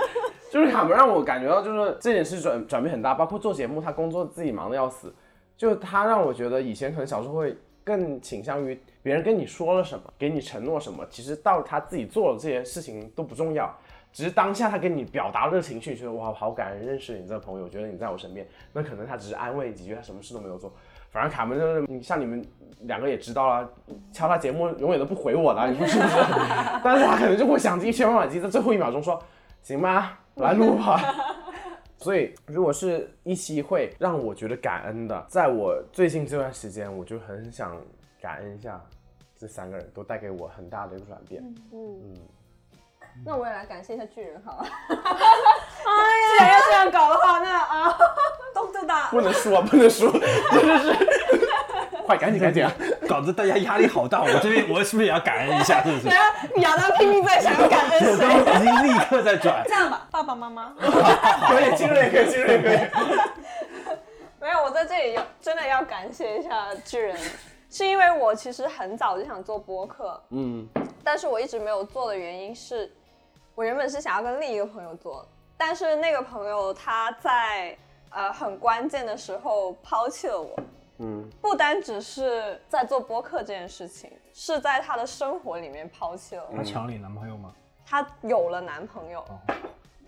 C: 就是卡门让我感觉到，就是这件事转转变很大，包括做节目，他工作自己忙的要死，就他让我觉得以前可能小时候会更倾向于别人跟你说了什么，给你承诺什么，其实到他自己做了这些事情都不重要，只是当下他跟你表达了这个情绪，觉得哇好感人，认识你这个朋友，觉得你在我身边，那可能他只是安慰几句，他什么事都没有做。反正卡门就是你像你们两个也知道了，敲他节目永远都不回我的，你说是不是？但是他可能就会想尽一切办法，在最后一秒钟说，行吧。来录吧，所以如果是一期会让我觉得感恩的，在我最近这段时间，我就很想感恩一下这三个人，都带给我很大的一个转变。嗯
D: 嗯，那我也来感谢一下巨人好了。哎呀，既然要这样搞的话，那啊，动动打，
C: 不能输啊，不能输，真的是。快赶紧赶紧啊！
B: 搞得大家压力好大，我这边我是不是也要感恩一下？是不是？
D: 亚当拼命在想要感恩谁？
B: 已经立刻在转。
E: 这样吧，爸爸妈妈。
C: 可以，金瑞可以，金瑞可以。
D: 没有，我在这里要真的要感谢一下巨人，是因为我其实很早就想做播客，嗯，但是我一直没有做的原因是，我原本是想要跟另一个朋友做，但是那个朋友他在呃很关键的时候抛弃了我。嗯，不单只是在做播客这件事情，是在她的生活里面抛弃了我。
B: 她抢你男朋友吗？
D: 她有了男朋友，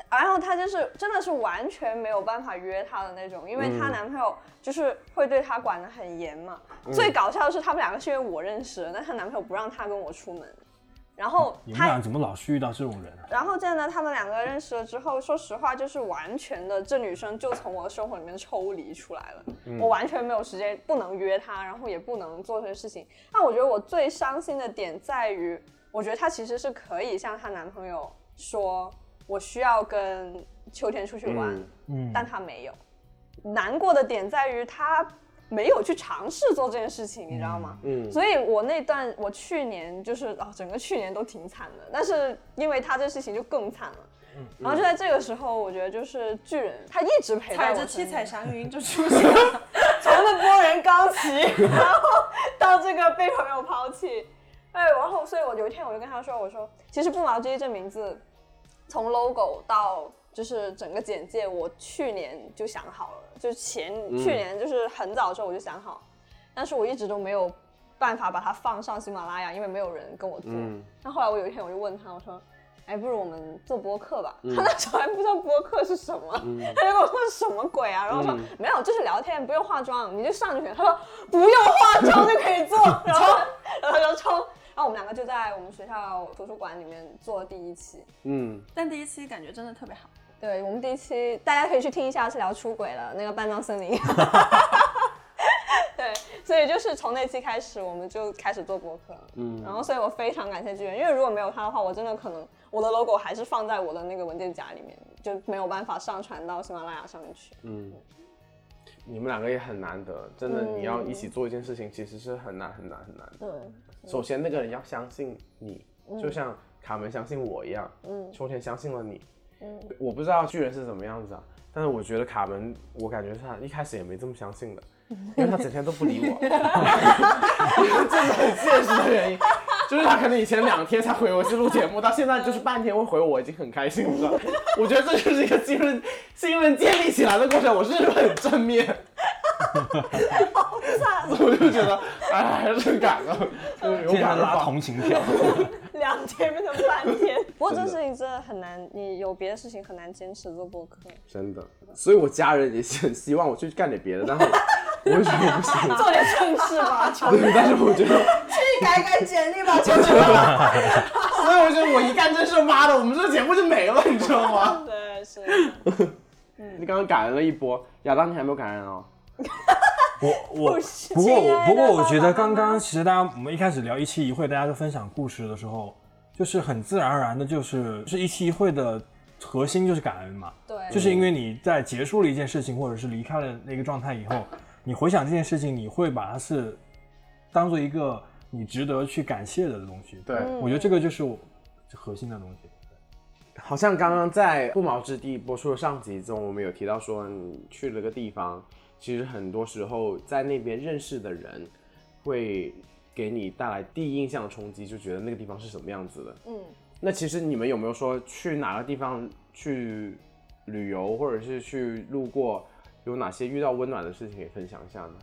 D: 然后她就是真的是完全没有办法约她的那种，因为她男朋友就是会对她管得很严嘛。最搞笑的是他们两个是因为我认识，但她男朋友不让她跟我出门，然后
B: 你们俩怎么老是遇到这种人啊？
D: 然后这样呢，他们两个认识了之后，说实话就是完全的，这女生就从我的生活里面抽离出来了，我完全没有时间，不能约她，然后也不能做这些事情。那我觉得我最伤心的点在于，我觉得她其实是可以向她男朋友说，我需要跟秋天出去玩，
B: 嗯，
D: 但她没有。难过的点在于她。没有去尝试做这件事情，你知道吗？嗯，所以我那段我去年就是啊，整个去年都挺惨的，但是因为他这事情就更惨了。嗯，然后就在这个时候，我觉得就是巨人，他一直陪
E: 踩着七彩祥云就出现了，
D: 从那波人高起，然后到这个被朋友抛弃，哎，然后所以我有一天我就跟他说，我说其实不毛之一这名字，从 logo 到。就是整个简介，我去年就想好了，就是前去年就是很早的时候我就想好，但是我一直都没有办法把它放上喜马拉雅，因为没有人跟我做。那后来我有一天我就问他，我说，哎，不如我们做播客吧？他那时候还不知道播客是什么，他就跟我说什么鬼啊？然后我说没有，就是聊天，不用化妆，你就上去。他说不用化妆就可以做，然后然后他就冲。然后我们两个就在我们学校图书馆里面做第一期，
E: 嗯，但第一期感觉真的特别好。
D: 对我们第一期，大家可以去听一下，是聊出轨了那个半藏森林。对，所以就是从那期开始，我们就开始做博客。嗯，然后所以我非常感谢巨源，因为如果没有他的话，我真的可能我的 logo 还是放在我的那个文件夹里面，就没有办法上传到喜马拉雅上面去。嗯，
C: 你们两个也很难得，真的，你要一起做一件事情，其实是很难很难很难的。对，首先那个人要相信你，就像卡门相信我一样，嗯，秋天相信了你。我不知道巨人是什么样子啊，但是我觉得卡门，我感觉他一开始也没这么相信的，因为他整天都不理我，这是很现实的原因，就是他可能以前两天才回我是录节目，到现在就是半天会回我，我已经很开心了。我觉得这就是一个信任信任建立起来的过程，我是很正面。
D: 好惨，
C: 我就觉得哎还是很感动，
B: 有感拉同情票。
D: 两天变成半天，不过这事情真的很难，你有别的事情很难坚持做播客。
C: 真的，所以我家人也很希望我去干点别的，但是我为什么不行？
D: 做点正事吧，求你。
C: 但是我觉得
D: 去改改简历吧，求求
C: 所以我觉得我一干正事，妈的，我们这个节目就没了，你知道
D: 吗？对，是。
C: 你刚刚感恩了一波，亚当你还没有感恩哦。
B: 我我不过我不过我觉得刚刚其实大家我们一开始聊一期一会，大家都分享故事的时候，就是很自然而然的，就是是一期一会的核心就是感恩嘛。
D: 对，
B: 就是因为你在结束了一件事情，或者是离开了那个状态以后，你回想这件事情，你会把它是当做一个你值得去感谢的东西。
C: 对，
B: 我觉得这个就是我核心的东西。
C: 好像刚刚在不毛之地播出的上集中，我们有提到说你去了个地方。其实很多时候在那边认识的人，会给你带来第一印象的冲击，就觉得那个地方是什么样子的。嗯，那其实你们有没有说去哪个地方去旅游，或者是去路过，有哪些遇到温暖的事情，可以分享一下呢？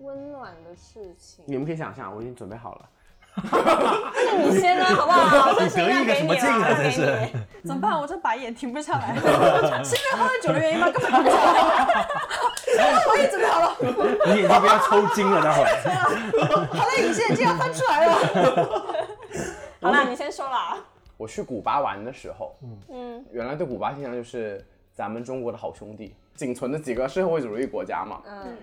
D: 温暖的事情，
C: 你们可以想象，我已经准备好了。
D: 那你先呢，好不好？
B: 你得意个什么劲啊？这是
E: 怎么办？我这白眼停不下来，是因为喝了酒的原因吗？根本停不下来。我也准备好了。
B: 你眼睛不要抽筋了，待会儿。
E: 好了，隐形眼镜要翻出来了。
D: 好了，你先说了。
C: 我去古巴玩的时候，嗯嗯，原来对古巴印象就是咱们中国的好兄弟，仅存的几个社会主义国家嘛，嗯。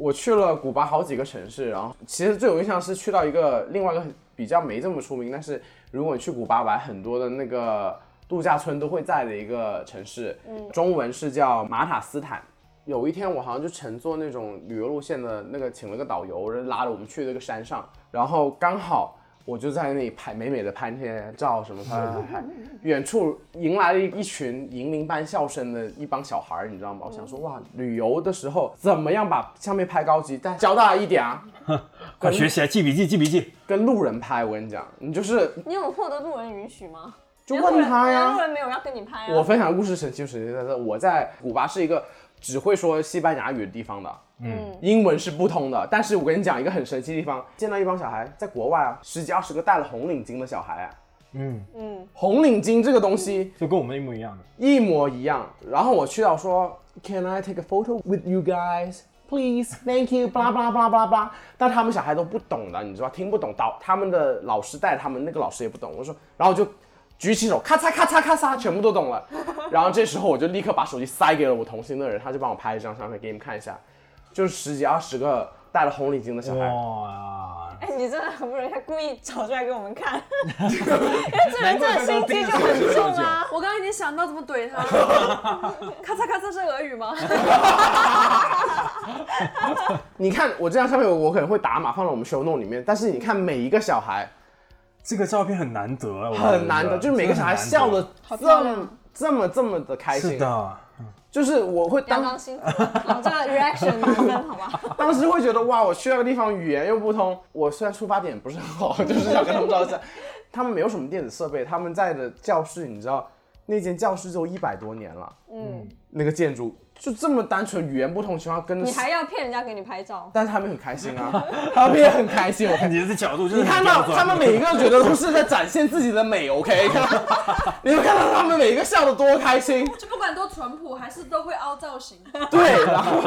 C: 我去了古巴好几个城市，然后其实最有印象是去到一个另外一个比较没这么出名，但是如果你去古巴玩，很多的那个度假村都会在的一个城市，嗯，中文是叫马塔斯坦。有一天我好像就乘坐那种旅游路线的那个，请了个导游，人拉着我们去那个山上，然后刚好。我就在那里拍美美的拍那些照什么拍拍拍，远处迎来了一群银铃般笑声的一帮小孩儿，你知道吗？我想说哇，旅游的时候怎么样把相片拍高级？但教大家一点啊，
B: 快学起来，记笔记，记笔记。
C: 跟路人拍，我跟你讲，你就是
D: 你有获得路人允许吗？
C: 就问他呀，
D: 路人没有要跟你拍。
C: 我分享的故事神奇神奇在这，我在古巴是一个只会说西班牙语的地方的。嗯，英文是不通的，但是我跟你讲一个很神奇的地方，见到一帮小孩在国外啊，十几二十个戴了红领巾的小孩啊，嗯嗯，红领巾这个东西
B: 就跟我们一模一样的，
C: 一模一样。然后我去到说，Can I take a photo with you guys？please thank you，巴 拉巴拉巴拉巴拉巴拉，但他们小孩都不懂的，你知道听不懂，导他们的老师带他们，那个老师也不懂。我说，然后我就举起手，咔嚓咔嚓咔嚓，全部都懂了。然后这时候我就立刻把手机塞给了我同行的人，他就帮我拍一张相片给你们看一下，就是十几二十个戴了红领巾的小孩。
B: 哇！
D: 哎，你真的很不容易，他故意找出来给我们看，因为这人真的心机就很重啊。
E: 我刚刚已经想到怎么怼他了，咔嚓咔嚓是俄语吗？
C: 你看我这张相片，我可能会打码放到我们 show note 里面，但是你看每一个小孩，
B: 这个照片很难得，我觉
C: 很难得，就是每个小孩笑的
E: 好
C: 这
E: 亮。
C: 么这么这么的开心，
B: 是的，
C: 就是我会当
D: 阳刚幸福，然后这个 reaction 满分，好吧？
C: 当时会觉得哇，我去那个地方语言又不通，我虽然出发点不是很好，就是想跟他们照相，他们没有什么电子设备，他们在的教室，你知道那间教室就一百多年了，
D: 嗯，
C: 那个建筑就这么单纯，语言不通情况跟，
D: 你还要骗人家给你拍照，
C: 但是他们很开心啊，他们也很开心，我看。
B: 你的角度就是
C: 你看到他们每一个觉得都是在展现自己的美，OK？你们看到他们每一个笑的多开心，
E: 就不管多淳朴，还是都会凹造型。
C: 对，然后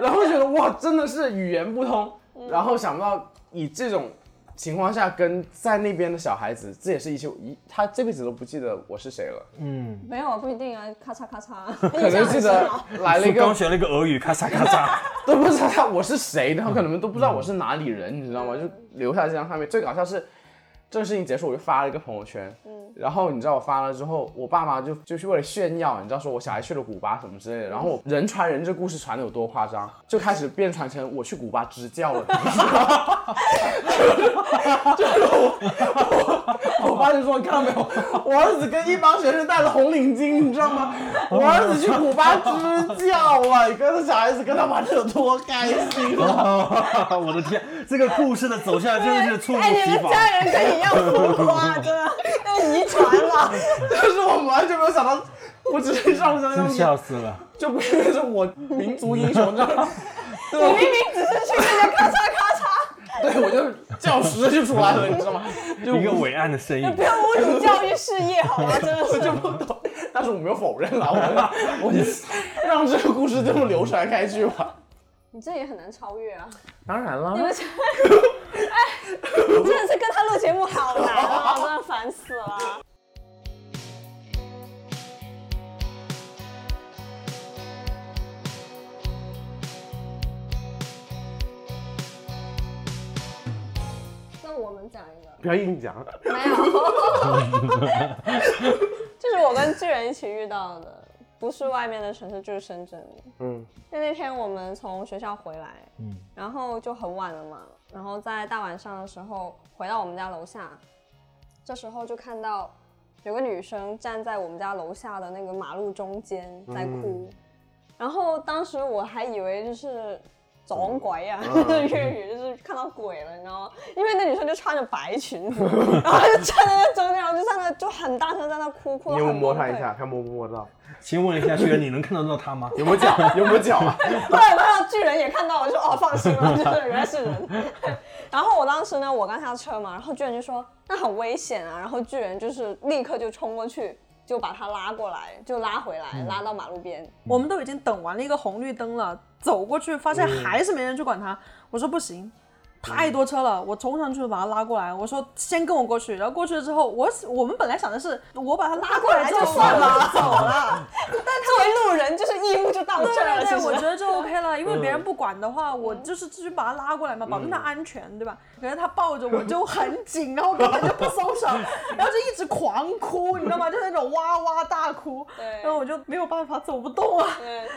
C: 然后觉得哇，真的是语言不通，然后想不到以这种情况下跟在那边的小孩子，这也是一些一他这辈子都不记得我是谁了，
B: 嗯，
D: 没有不一定啊，咔嚓咔嚓，
C: 可能 记得来了一个
B: 刚学了一个俄语，咔嚓咔嚓，
C: 都不知道他我是谁，然后可能都不知道我是哪里人，你知道吗？就留下这张相片。最搞笑是这个事情结束，我就发了一个朋友圈，嗯。然后你知道我发了之后，我爸妈就就是为了炫耀，你知道说我小孩去了古巴什么之类的，然后我人传人这故事传的有多夸张，就开始变传成我去古巴支教了，就是我我我爸就说你看到没有，我儿子跟一帮学生戴了红领巾，你知道吗？我儿子去古巴支教了，你跟着小孩子跟他玩的有多开心啊！
B: 我的天，这个故事的走向真的是猝不
D: 哎，你。们家人跟你一样浮夸，真的 要遗传了。
C: 但是我们完全没有想到，我只是上上
B: 真
C: 上
B: 笑死了！
C: 就不是是我民族英雄，你知道吗？
D: 你明明只是去那个咔嚓咔嚓，
C: 对，我就教师就出来了，你知道吗？就
B: 一个伟岸的身影
D: 不。要侮辱教育事业，好吗？真的
C: 我就是不懂，但是我没有否认了，我我就 让这个故事这么流传开去吧。
D: 你这也很难超越啊！
C: 当然了
D: 你，们哎，真的是跟他录节目好难啊，真的烦死了。我们讲一个，
C: 不要硬讲。
D: 没有，就是我跟巨人一起遇到的，不是外面的城市，就是深圳。
C: 嗯，
D: 就那天我们从学校回来，
B: 嗯
D: 然后就很晚了嘛，然后在大晚上的时候回到我们家楼下，这时候就看到有个女生站在我们家楼下的那个马路中间在哭，然后当时我还以为就是。撞鬼啊！就是粤语，就是看到鬼了，你知道吗？因为那女生就穿着白裙子，然后就站在那中间，然后就在那就很大声在那哭，哭
C: 你有没有摸她一下，看摸不摸得到？
B: 请问一下，薛仁，你能看得到她吗？
C: 有没有脚？有没有脚啊？
D: 后来看到巨人也看到，我就说哦放心了，就是原来是人。然后我当时呢，我刚下车嘛，然后巨人就说那很危险啊，然后巨人就是立刻就冲过去，就把他拉过来，就拉回来，拉到马路边。
E: 我们都已经等完了一个红绿灯了，走过去发现还是没人去管他。我说不行，太多车了，我冲上去把他拉过来。我说先跟我过去，然后过去了之后，我我们本来想的是我把他拉过来
D: 就算了，走了。但作为路人，就是义务就到这儿了。
E: 对对，
D: 对
E: 我觉得就 OK 了，因为别人不管的话，我就是继续把他拉过来嘛，保证他安全，对吧？可是他抱着我就很紧，然后根本就不松手，然后就一直狂哭，你知道吗？就那种哇哇大哭，
D: 对
E: 然后我就没有办法走不动啊。
D: 对。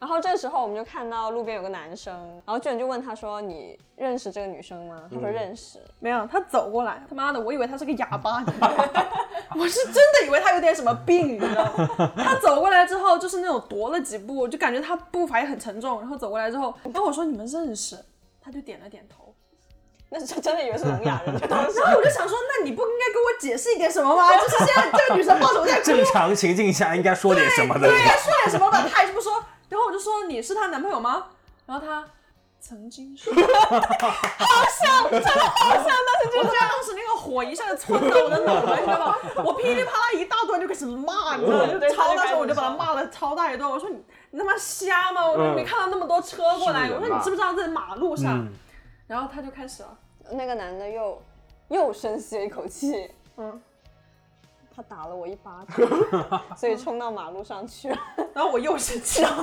D: 然后这时候我们就看到路边有个男生，然后巨人就问他说：“你认识这个女生吗？”他说认识。
E: 没有，他走过来，他妈的，我以为他是个哑巴，你知道吗 我是真的以为他有点什么病，你知道吗？他走过来之后，就是那种踱了几步，就感觉他步伐也很沉重，然后走过来之后，然后我说你们认识，他就点了点头。
D: 那是真的以为是聋哑人，
E: 然后 我就想说，那你不应该跟我解释一点什么吗？就是现在这个女生抱着我在哭，
B: 正常情境下应该说点什么的。
E: 对，该说点什么吧，他还是不说。然后我就说你是她男朋友吗？然后他曾经是，好像真的好像，当时就这样，当时那个火一下子窜到我的脑袋，你知道吗？我噼里啪啦一大段就开始骂，你知道吗？就超大声，我就把他骂了超大一段。我说你你他妈瞎吗？我说没看到那么多车过来，我说你知不知道在马路上？然后他就开始了，
D: 那个男的又又深吸了一口气，嗯，他打了我一巴掌，所以冲到马路上去了，
E: 然后我又生气了。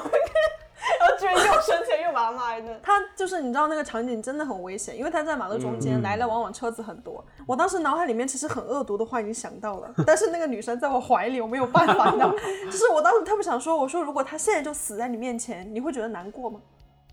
D: 然后居然又生气，又把他骂一顿。
E: 他就是你知道那个场景真的很危险，因为他在马路中间，来来往往车子很多。我当时脑海里面其实很恶毒的话已经想到了，但是那个女生在我怀里，我没有办法，你知道吗？就是我当时特别想说，我说如果他现在就死在你面前，你会觉得难过吗？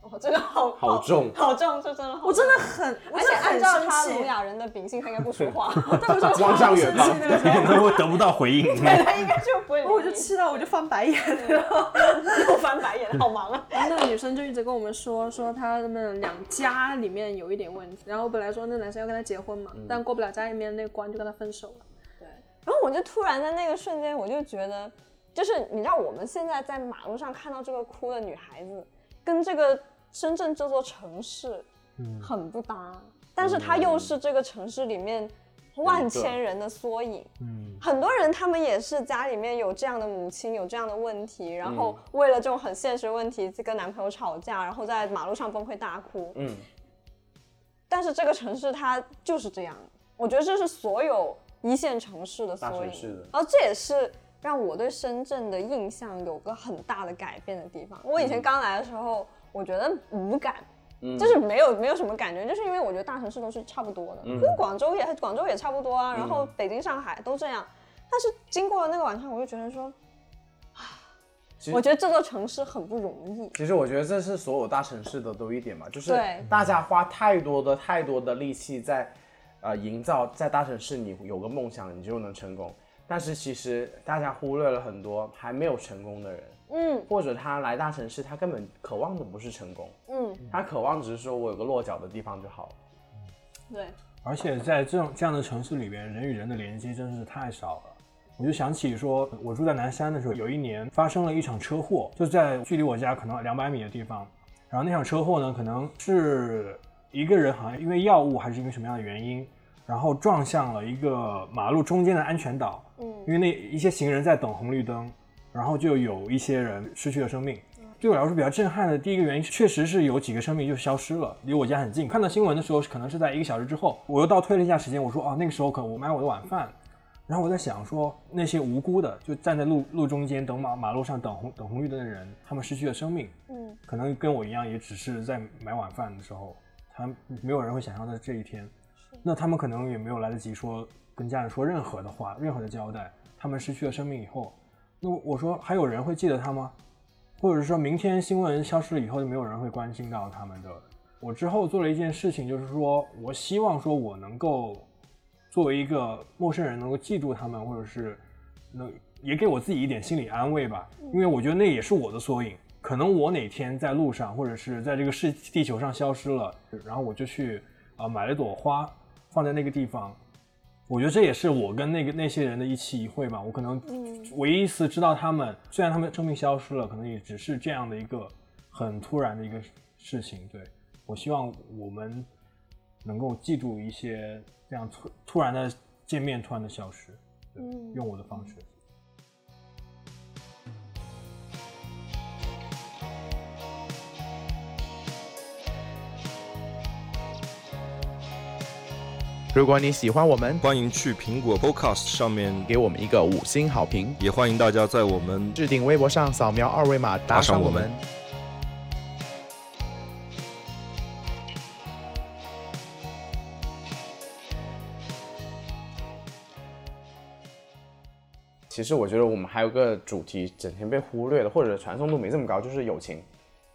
D: 哦，真的好
C: 好重，
D: 好重，这真的，
E: 我真的很，而
D: 且按照他聋哑人的秉性，他应该不说话，
E: 但我就
C: 望向远方，
B: 他会得不到回应，
D: 他应该就不会，
E: 我就气到我就翻白眼，
D: 又翻白眼，好忙啊。
E: 那个女生就一直跟我们说，说他们两家里面有一点问题，然后本来说那男生要跟她结婚嘛，但过不了家里面那关，就跟他分手了。
D: 对，然后我就突然在那个瞬间，我就觉得，就是你知道我们现在在马路上看到这个哭的女孩子，跟这个。深圳这座城市，很不搭，但是它又是这个城市里面万千人的缩影。嗯，很多人他们也是家里面有这样的母亲，有这样的问题，然后为了这种很现实的问题，跟男朋友吵架，然后在马路上崩溃大哭。嗯，但是这个城市它就是这样，我觉得这是所有一线城市的缩影。然后这也是让我对深圳的印象有个很大的改变的地方。我以前刚来的时候。我觉得无感，就是没有没有什么感觉，就是因为我觉得大城市都是差不多的，跟广州也广州也差不多啊，然后北京上海都这样。但是经过了那个晚上，我就觉得说，啊我觉得这座城市很不容易。
C: 其实我觉得这是所有大城市的都一点嘛，就是大家花太多的太多的力气在，呃，营造在大城市你有个梦想你就能成功，但是其实大家忽略了很多还没有成功的人。嗯，或者他来大城市，他根本渴望的不是成功，嗯，他渴望只是说我有个落脚的地方就好了。
D: 对，
B: 而且在这种这样的城市里边，人与人的连接真的是太少了。我就想起说，我住在南山的时候，有一年发生了一场车祸，就在距离我家可能两百米的地方。然后那场车祸呢，可能是一个人好像因为药物还是因为什么样的原因，然后撞向了一个马路中间的安全岛。嗯，因为那一些行人在等红绿灯。然后就有一些人失去了生命。对我来说比较震撼的第一个原因，确实是有几个生命就消失了，离我家很近。看到新闻的时候，可能是在一个小时之后。我又倒推了一下时间，我说哦，那个时候可能我买我的晚饭。然后我在想说，那些无辜的就站在路路中间等马马路上等红等红绿灯的人，他们失去了生命。嗯，可能跟我一样，也只是在买晚饭的时候，他没有人会想象到这一天。那他们可能也没有来得及说跟家人说任何的话，任何的交代。他们失去了生命以后。那我说还有人会记得他吗？或者是说明天新闻消失了以后就没有人会关心到他们的？我之后做了一件事情，就是说我希望说我能够作为一个陌生人能够记住他们，或者是能也给我自己一点心理安慰吧。因为我觉得那也是我的缩影。可能我哪天在路上或者是在这个世地球上消失了，然后我就去啊买了朵花放在那个地方。我觉得这也是我跟那个那些人的一期一会吧。我可能唯一一次知道他们，虽然他们生命消失了，可能也只是这样的一个很突然的一个事情。对我希望我们能够记住一些这样突突然的见面，突然的消失，用我的方式。
C: 如果你喜欢我们，
F: 欢迎去苹果 Podcast 上面
C: 给我们一个五星好评，
F: 也欢迎大家在我们
C: 置顶微博上扫描二维码打赏我们。其实我觉得我们还有个主题整天被忽略的，或者传送度没这么高，就是友情。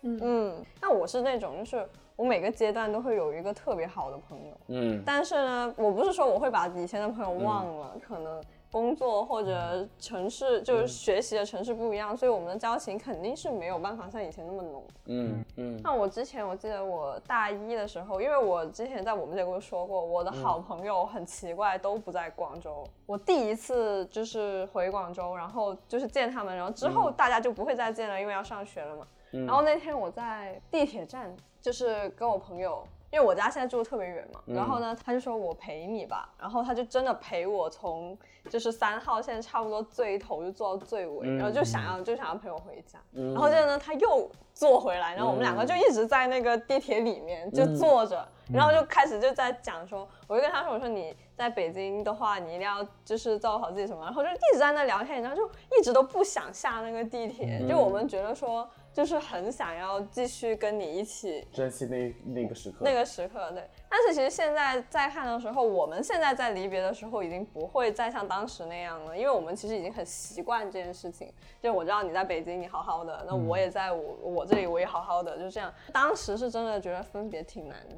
D: 嗯嗯，那我是那种就是。我每个阶段都会有一个特别好的朋友，嗯，但是呢，我不是说我会把以前的朋友忘了，可能工作或者城市就是学习的城市不一样，所以我们的交情肯定是没有办法像以前那么浓，嗯嗯。那我之前我记得我大一的时候，因为我之前在我们这边说过，我的好朋友很奇怪都不在广州，我第一次就是回广州，然后就是见他们，然后之后大家就不会再见了，因为要上学了嘛。然后那天我在地铁站，就是跟我朋友。因为我家现在住的特别远嘛，然后呢，他就说我陪你吧，然后他就真的陪我从就是三号线差不多最头就坐到最尾，然后就想要就想要陪我回家，然后接着呢他又坐回来，然后我们两个就一直在那个地铁里面就坐着，然后就开始就在讲说，我就跟他说我说你在北京的话你一定要就是照顾好自己什么，然后就一直在那聊天，然后就一直都不想下那个地铁，就我们觉得说。就是很想要继续跟你一起
C: 珍惜那那个时刻，
D: 那个时刻对。但是其实现在在看的时候，我们现在在离别的时候，已经不会再像当时那样了，因为我们其实已经很习惯这件事情。就我知道你在北京，你好好的，那我也在我我这里，我也好好的，就这样。当时是真的觉得分别挺难的。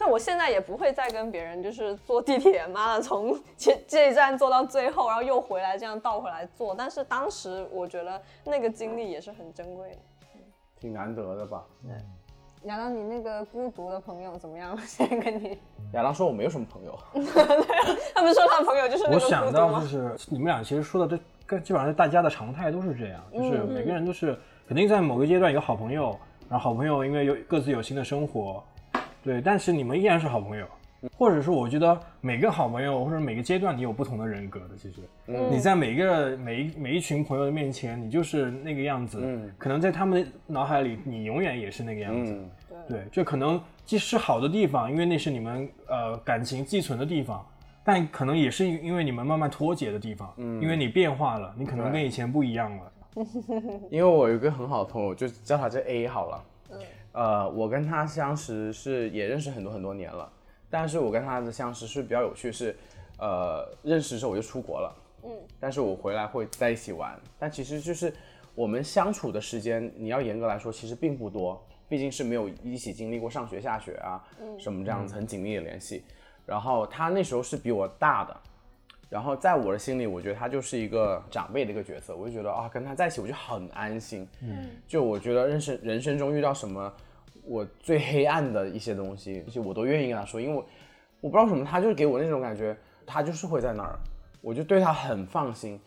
D: 像我现在也不会再跟别人就是坐地铁，妈的从这这一站坐到最后，然后又回来这样倒回来坐。但是当时我觉得那个经历也是很珍贵的，
C: 挺难得的吧？
D: 对。亚当，你那个孤独的朋友怎么样？现在跟你？
C: 亚当说我没有什么朋友。
D: 他们说他的朋友就是
B: 我想到就是你们俩其实说的这跟基本上大家的常态都是这样，就是每个人都是肯定在某个阶段有好朋友，然后好朋友因为有各自有新的生活。对，但是你们依然是好朋友，或者说，我觉得每个好朋友或者每个阶段你有不同的人格的。其实，你在每个每一每一群朋友的面前，你就是那个样子。嗯，可能在他们的脑海里，你永远也是那个样子。对，就可能既是好的地方，因为那是你们呃感情寄存的地方，但可能也是因为你们慢慢脱节的地方。嗯，因为你变化了，你可能跟以前不一样了。
C: 因为我有一个很好的朋友，就叫他叫 A 好了。嗯。呃，我跟他相识是也认识很多很多年了，但是我跟他的相识是比较有趣，是，呃，认识的时候我就出国了，嗯，但是我回来会在一起玩，但其实就是我们相处的时间，你要严格来说其实并不多，毕竟是没有一起经历过上学下学啊，什么这样子很紧密的联系，然后他那时候是比我大的。然后在我的心里，我觉得他就是一个长辈的一个角色，我就觉得啊，跟他在一起我就很安心。嗯，就我觉得人生人生中遇到什么我最黑暗的一些东西，这些我都愿意跟他说，因为我不知道什么，他就给我那种感觉，他就是会在那儿，我就对他很放心，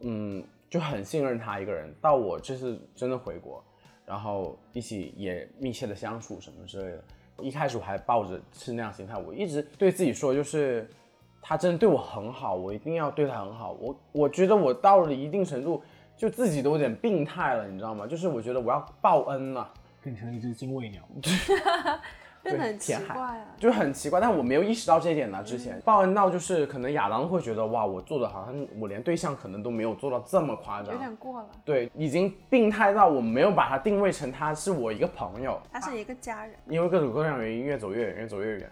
C: 嗯，就很信任他一个人。到我这次真的回国，然后一起也密切的相处什么之类的，一开始我还抱着是那样心态，我一直对自己说就是。他真的对我很好，我一定要对他很好。我我觉得我到了一定程度，就自己都有点病态了，你知道吗？就是我觉得我要报恩了，
B: 变成一只精卫鸟，
E: 变得很奇怪啊，
C: 就很奇怪。但我没有意识到这一点呢。之前报恩到就是可能亚当会觉得哇，我做的好像我连对象可能都没有做到这么夸张，
E: 有点过了。
C: 对，已经病态到我没有把他定位成他是我一个朋友，
E: 他是一个家人。
C: 因为各种各样原因，越走越远，越走越远。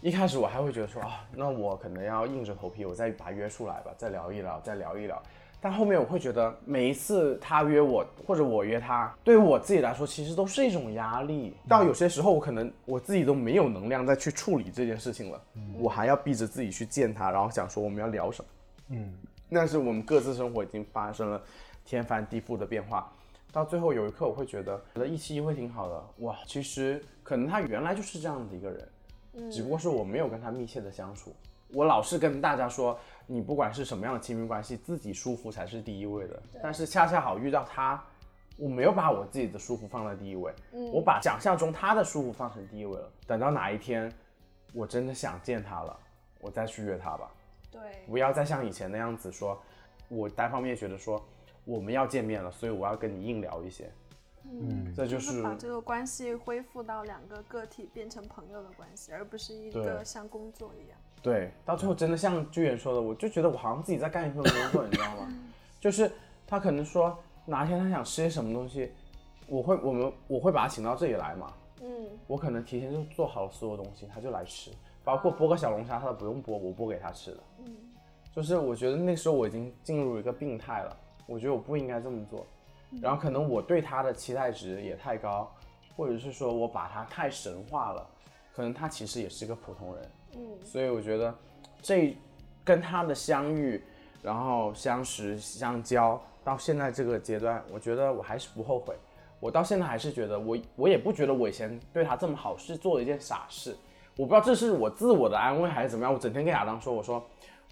C: 一开始我还会觉得说啊，那我可能要硬着头皮，我再把他约出来吧，再聊一聊，再聊一聊。但后面我会觉得，每一次他约我或者我约他，对于我自己来说，其实都是一种压力。到有些时候，我可能我自己都没有能量再去处理这件事情了，我还要逼着自己去见他，然后想说我们要聊什么。嗯，但是我们各自生活已经发生了天翻地覆的变化，到最后有一刻，我会觉得觉得一期一会挺好的。哇，其实可能他原来就是这样的一个人。只不过是我没有跟他密切的相处，我老是跟大家说，你不管是什么样的亲密关系，自己舒服才是第一位的。但是恰恰好遇到他，我没有把我自己的舒服放在第一位，我把想象中他的舒服放成第一位了。等到哪一天我真的想见他了，我再去约他吧。
D: 对，
C: 不要再像以前那样子说，我单方面觉得说我们要见面了，所以我要跟你硬聊一些。嗯，这就
E: 是把这个关系恢复到两个个体变成朋友的关系，而不是一个像工作一样。
C: 对，到最后真的像居远说的，我就觉得我好像自己在干一份工作，你知道吗？就是他可能说哪一天他想吃些什么东西，我会我们我会把他请到这里来嘛。嗯，我可能提前就做好了所有东西，他就来吃，包括剥个小龙虾他都不用剥，我剥给他吃的。嗯，就是我觉得那时候我已经进入一个病态了，我觉得我不应该这么做。然后可能我对他的期待值也太高，或者是说我把他太神化了，可能他其实也是一个普通人。嗯，所以我觉得这跟他的相遇，然后相识相交到现在这个阶段，我觉得我还是不后悔。我到现在还是觉得我我也不觉得我以前对他这么好是做了一件傻事。我不知道这是我自我的安慰还是怎么样。我整天跟亚当说，我说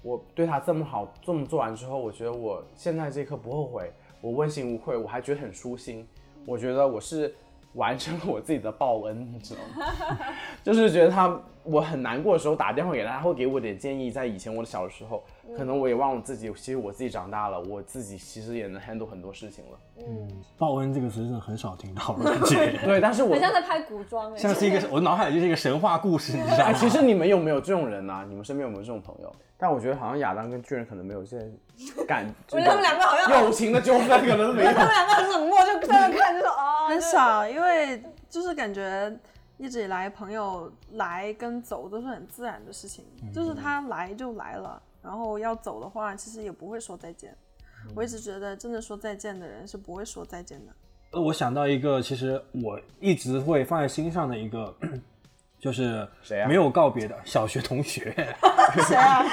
C: 我对他这么好，这么做完之后，我觉得我现在这一刻不后悔。我问心无愧，我还觉得很舒心。我觉得我是完成了我自己的报恩，你知道吗？就是觉得他我很难过的时候打电话给他，他会给我点建议。在以前我的小的时候，可能我也忘了自己，其实我自己长大了，我自己其实也能 handle 很多事情了。
B: 嗯，报恩这个词真的很少听到了，感觉。
C: 对，但是我
D: 很像在拍古装哎，
B: 像是一个我脑海里就是一个神话故事，你知道
C: 哎，
B: 吗？
C: 其实你们有没有这种人呢、你们身边有没有这种朋友？但我觉得好像亚当跟巨人可能没有这感，
D: 我觉得他们两个好像
C: 友情的纠纷可能没有。
D: 他们两个很冷漠，就在那看，就说哦，
E: 很少，因为就是感觉一直以来朋友来跟走都是很自然的事情，就是他来就来了，然后要走的话，其实也不会说再见。我一直觉得，真的说再见的人是不会说再见的。
B: 呃我想到一个，其实我一直会放在心上的一个，就是
C: 谁啊
B: 没有告别的小学同学，
D: 谁啊？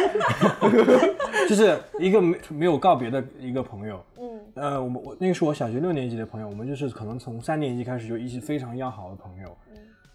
B: 就是一个没没有告别的一个朋友。嗯，呃，我们我那个是我小学六年级的朋友，我们就是可能从三年级开始就一直非常要好的朋友。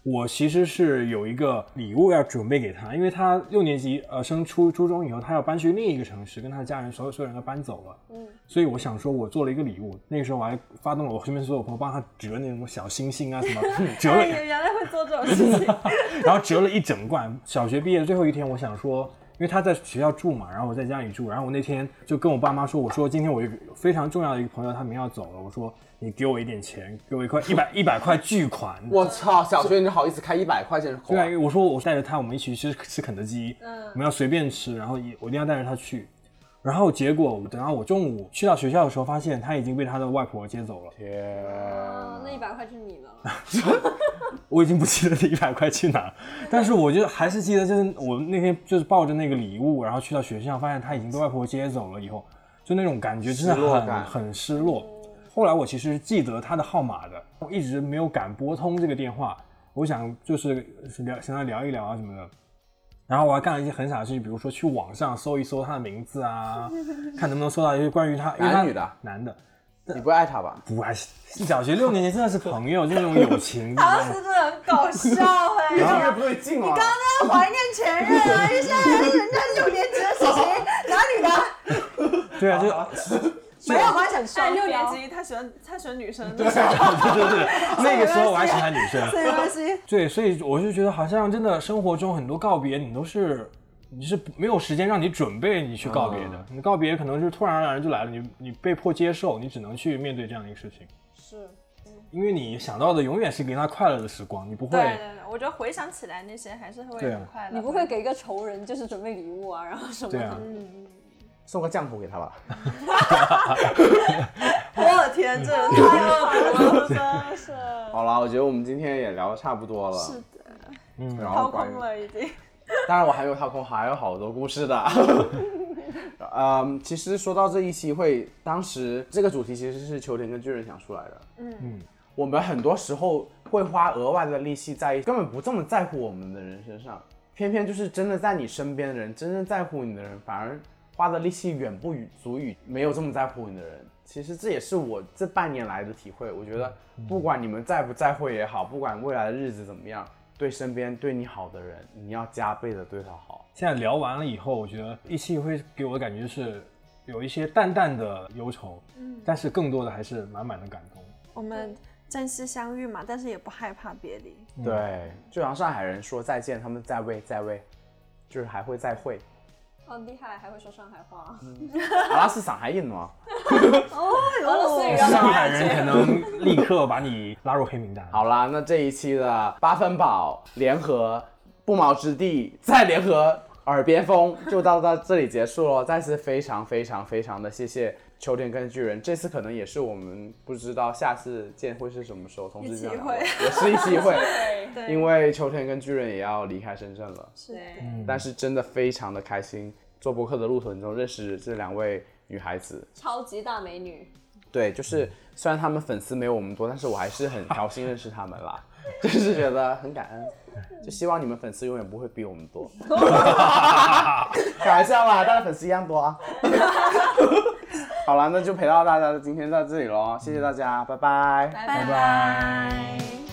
B: 我其实是有一个礼物要准备给他，因为他六年级呃升初初中以后，他要搬去另一个城市，跟他的家人所有所有人都搬走了。嗯，所以我想说，我做了一个礼物。那个时候我还发动了我身边所有朋友帮他折那种小星星啊什么，折了
E: 哎，原来会做这种事情。
B: 然后折了一整罐。小学毕业的最后一天，我想说，因为他在学校住嘛，然后我在家里住，然后我那天就跟我爸妈说，我说今天我一个非常重要的一个朋友，他们要走了，我说你给我一点钱，给我一块一百一百块巨款。
C: 我操，小学你就好意思开一百块钱的口
B: 对我说我带着他，我们一起去吃吃肯德基，我们要随便吃，然后一我一定要带着他去。然后结果等到我中午去到学校的时候，发现他已经被他的外婆接走了。
C: 天，
D: 啊那一百块就是你的。
B: 我已经不记得那一百块去哪了，但是我就还是记得，就是我那天就是抱着那个礼物，然后去到学校，发现他已经被外婆接走了以后，就那种感觉真的很
C: 失
B: 很失落。后来我其实记得他的号码的，我一直没有敢拨通这个电话，我想就是聊想要聊一聊啊什么的。然后我还干了一些很傻的事情，比如说去网上搜一搜他的名字啊，看能不能搜到一些关于他因为他
C: 男女的
B: 男的，
C: 你不会爱他吧？
B: 不爱小学六年级真的是朋友，就那种友情。
E: 当时真的很搞笑哎、
C: 这个不对劲啊！
E: 在怀念前任啊！你现在人家六年级的事情，哪里的？
B: 对啊，就
E: 没有关系，
D: 双
E: 哎，六年级他喜欢他喜欢女生，
B: 对 对对，那个时候我还喜欢女生。
E: 没关系。
B: 对，所以我就觉得好像真的生活中很多告别，你都是你是没有时间让你准备你去告别的，你告别可能是突然而然就来了，你你被迫接受，你只能去面对这样一个事情，
D: 是，
B: 因为你想到的永远是跟他快乐的时光，你不会。
E: 对对对，我觉得回想起来那些还是会很快乐。
D: 你不会给一个仇人就是准备礼物啊，然后什么的。
B: 对啊，
C: 送个浆糊给他吧。
E: 我的天，这人太恶毒了，真是
C: 好了，我觉得我们今天也聊的差不多了。
E: 是的，
B: 嗯，
C: 然
E: 掏空了已经。
C: 当然我还没有掏空，还有好多故事的。嗯，其实说到这一期会，当时这个主题其实是秋天跟巨人想出来的。
E: 嗯
B: 嗯，
C: 我们很多时候会花额外的力气在根本不这么在乎我们的人身上，偏偏就是真的在你身边的人，真正在乎你的人，反而花的力气远不与足以没有这么在乎你的人。其实这也是我这半年来的体会。我觉得不管你们在不在乎也好，不管未来的日子怎么样，对身边对你好的人，你要加倍的对他好。
B: 现在聊完了以后，我觉得一期会给我的感觉就是有一些淡淡的忧愁，嗯，但是更多的还是满满的感动。
E: 我们珍惜相遇嘛，但是也不害怕别离。
C: 对，就像上海人说再见，他们在位在位，就是还会再会。
D: 好厉害，还会说上海话。
C: 阿拉是上海人吗？
D: 俄罗斯语
B: 上海人可能立刻把你拉入黑名单。
C: 好啦，那这一期的八分饱联合不毛之地再联合耳边风就到到这里结束了。再次非常非常非常的谢谢秋天跟巨人，这次可能也是我们不知道下次见会是什么时候，同时这样聊的
E: 一起
C: 也是一期会，
E: 对
C: 因为秋天跟巨人也要离开深圳了。
E: 是
C: 但是真的非常的开心，做博客的路途中认识这两位女孩子。
D: 超级大美女，
C: 对，就是虽然他们粉丝没有我们多，但是我还是很高兴认识他们啦，就是觉得很感恩，就希望你们粉丝永远不会比我们多。开玩笑啦，大家粉丝一样多啊。好了，那就陪到大家今天到这里喽，谢谢大家，拜拜。
E: 拜
B: 拜拜。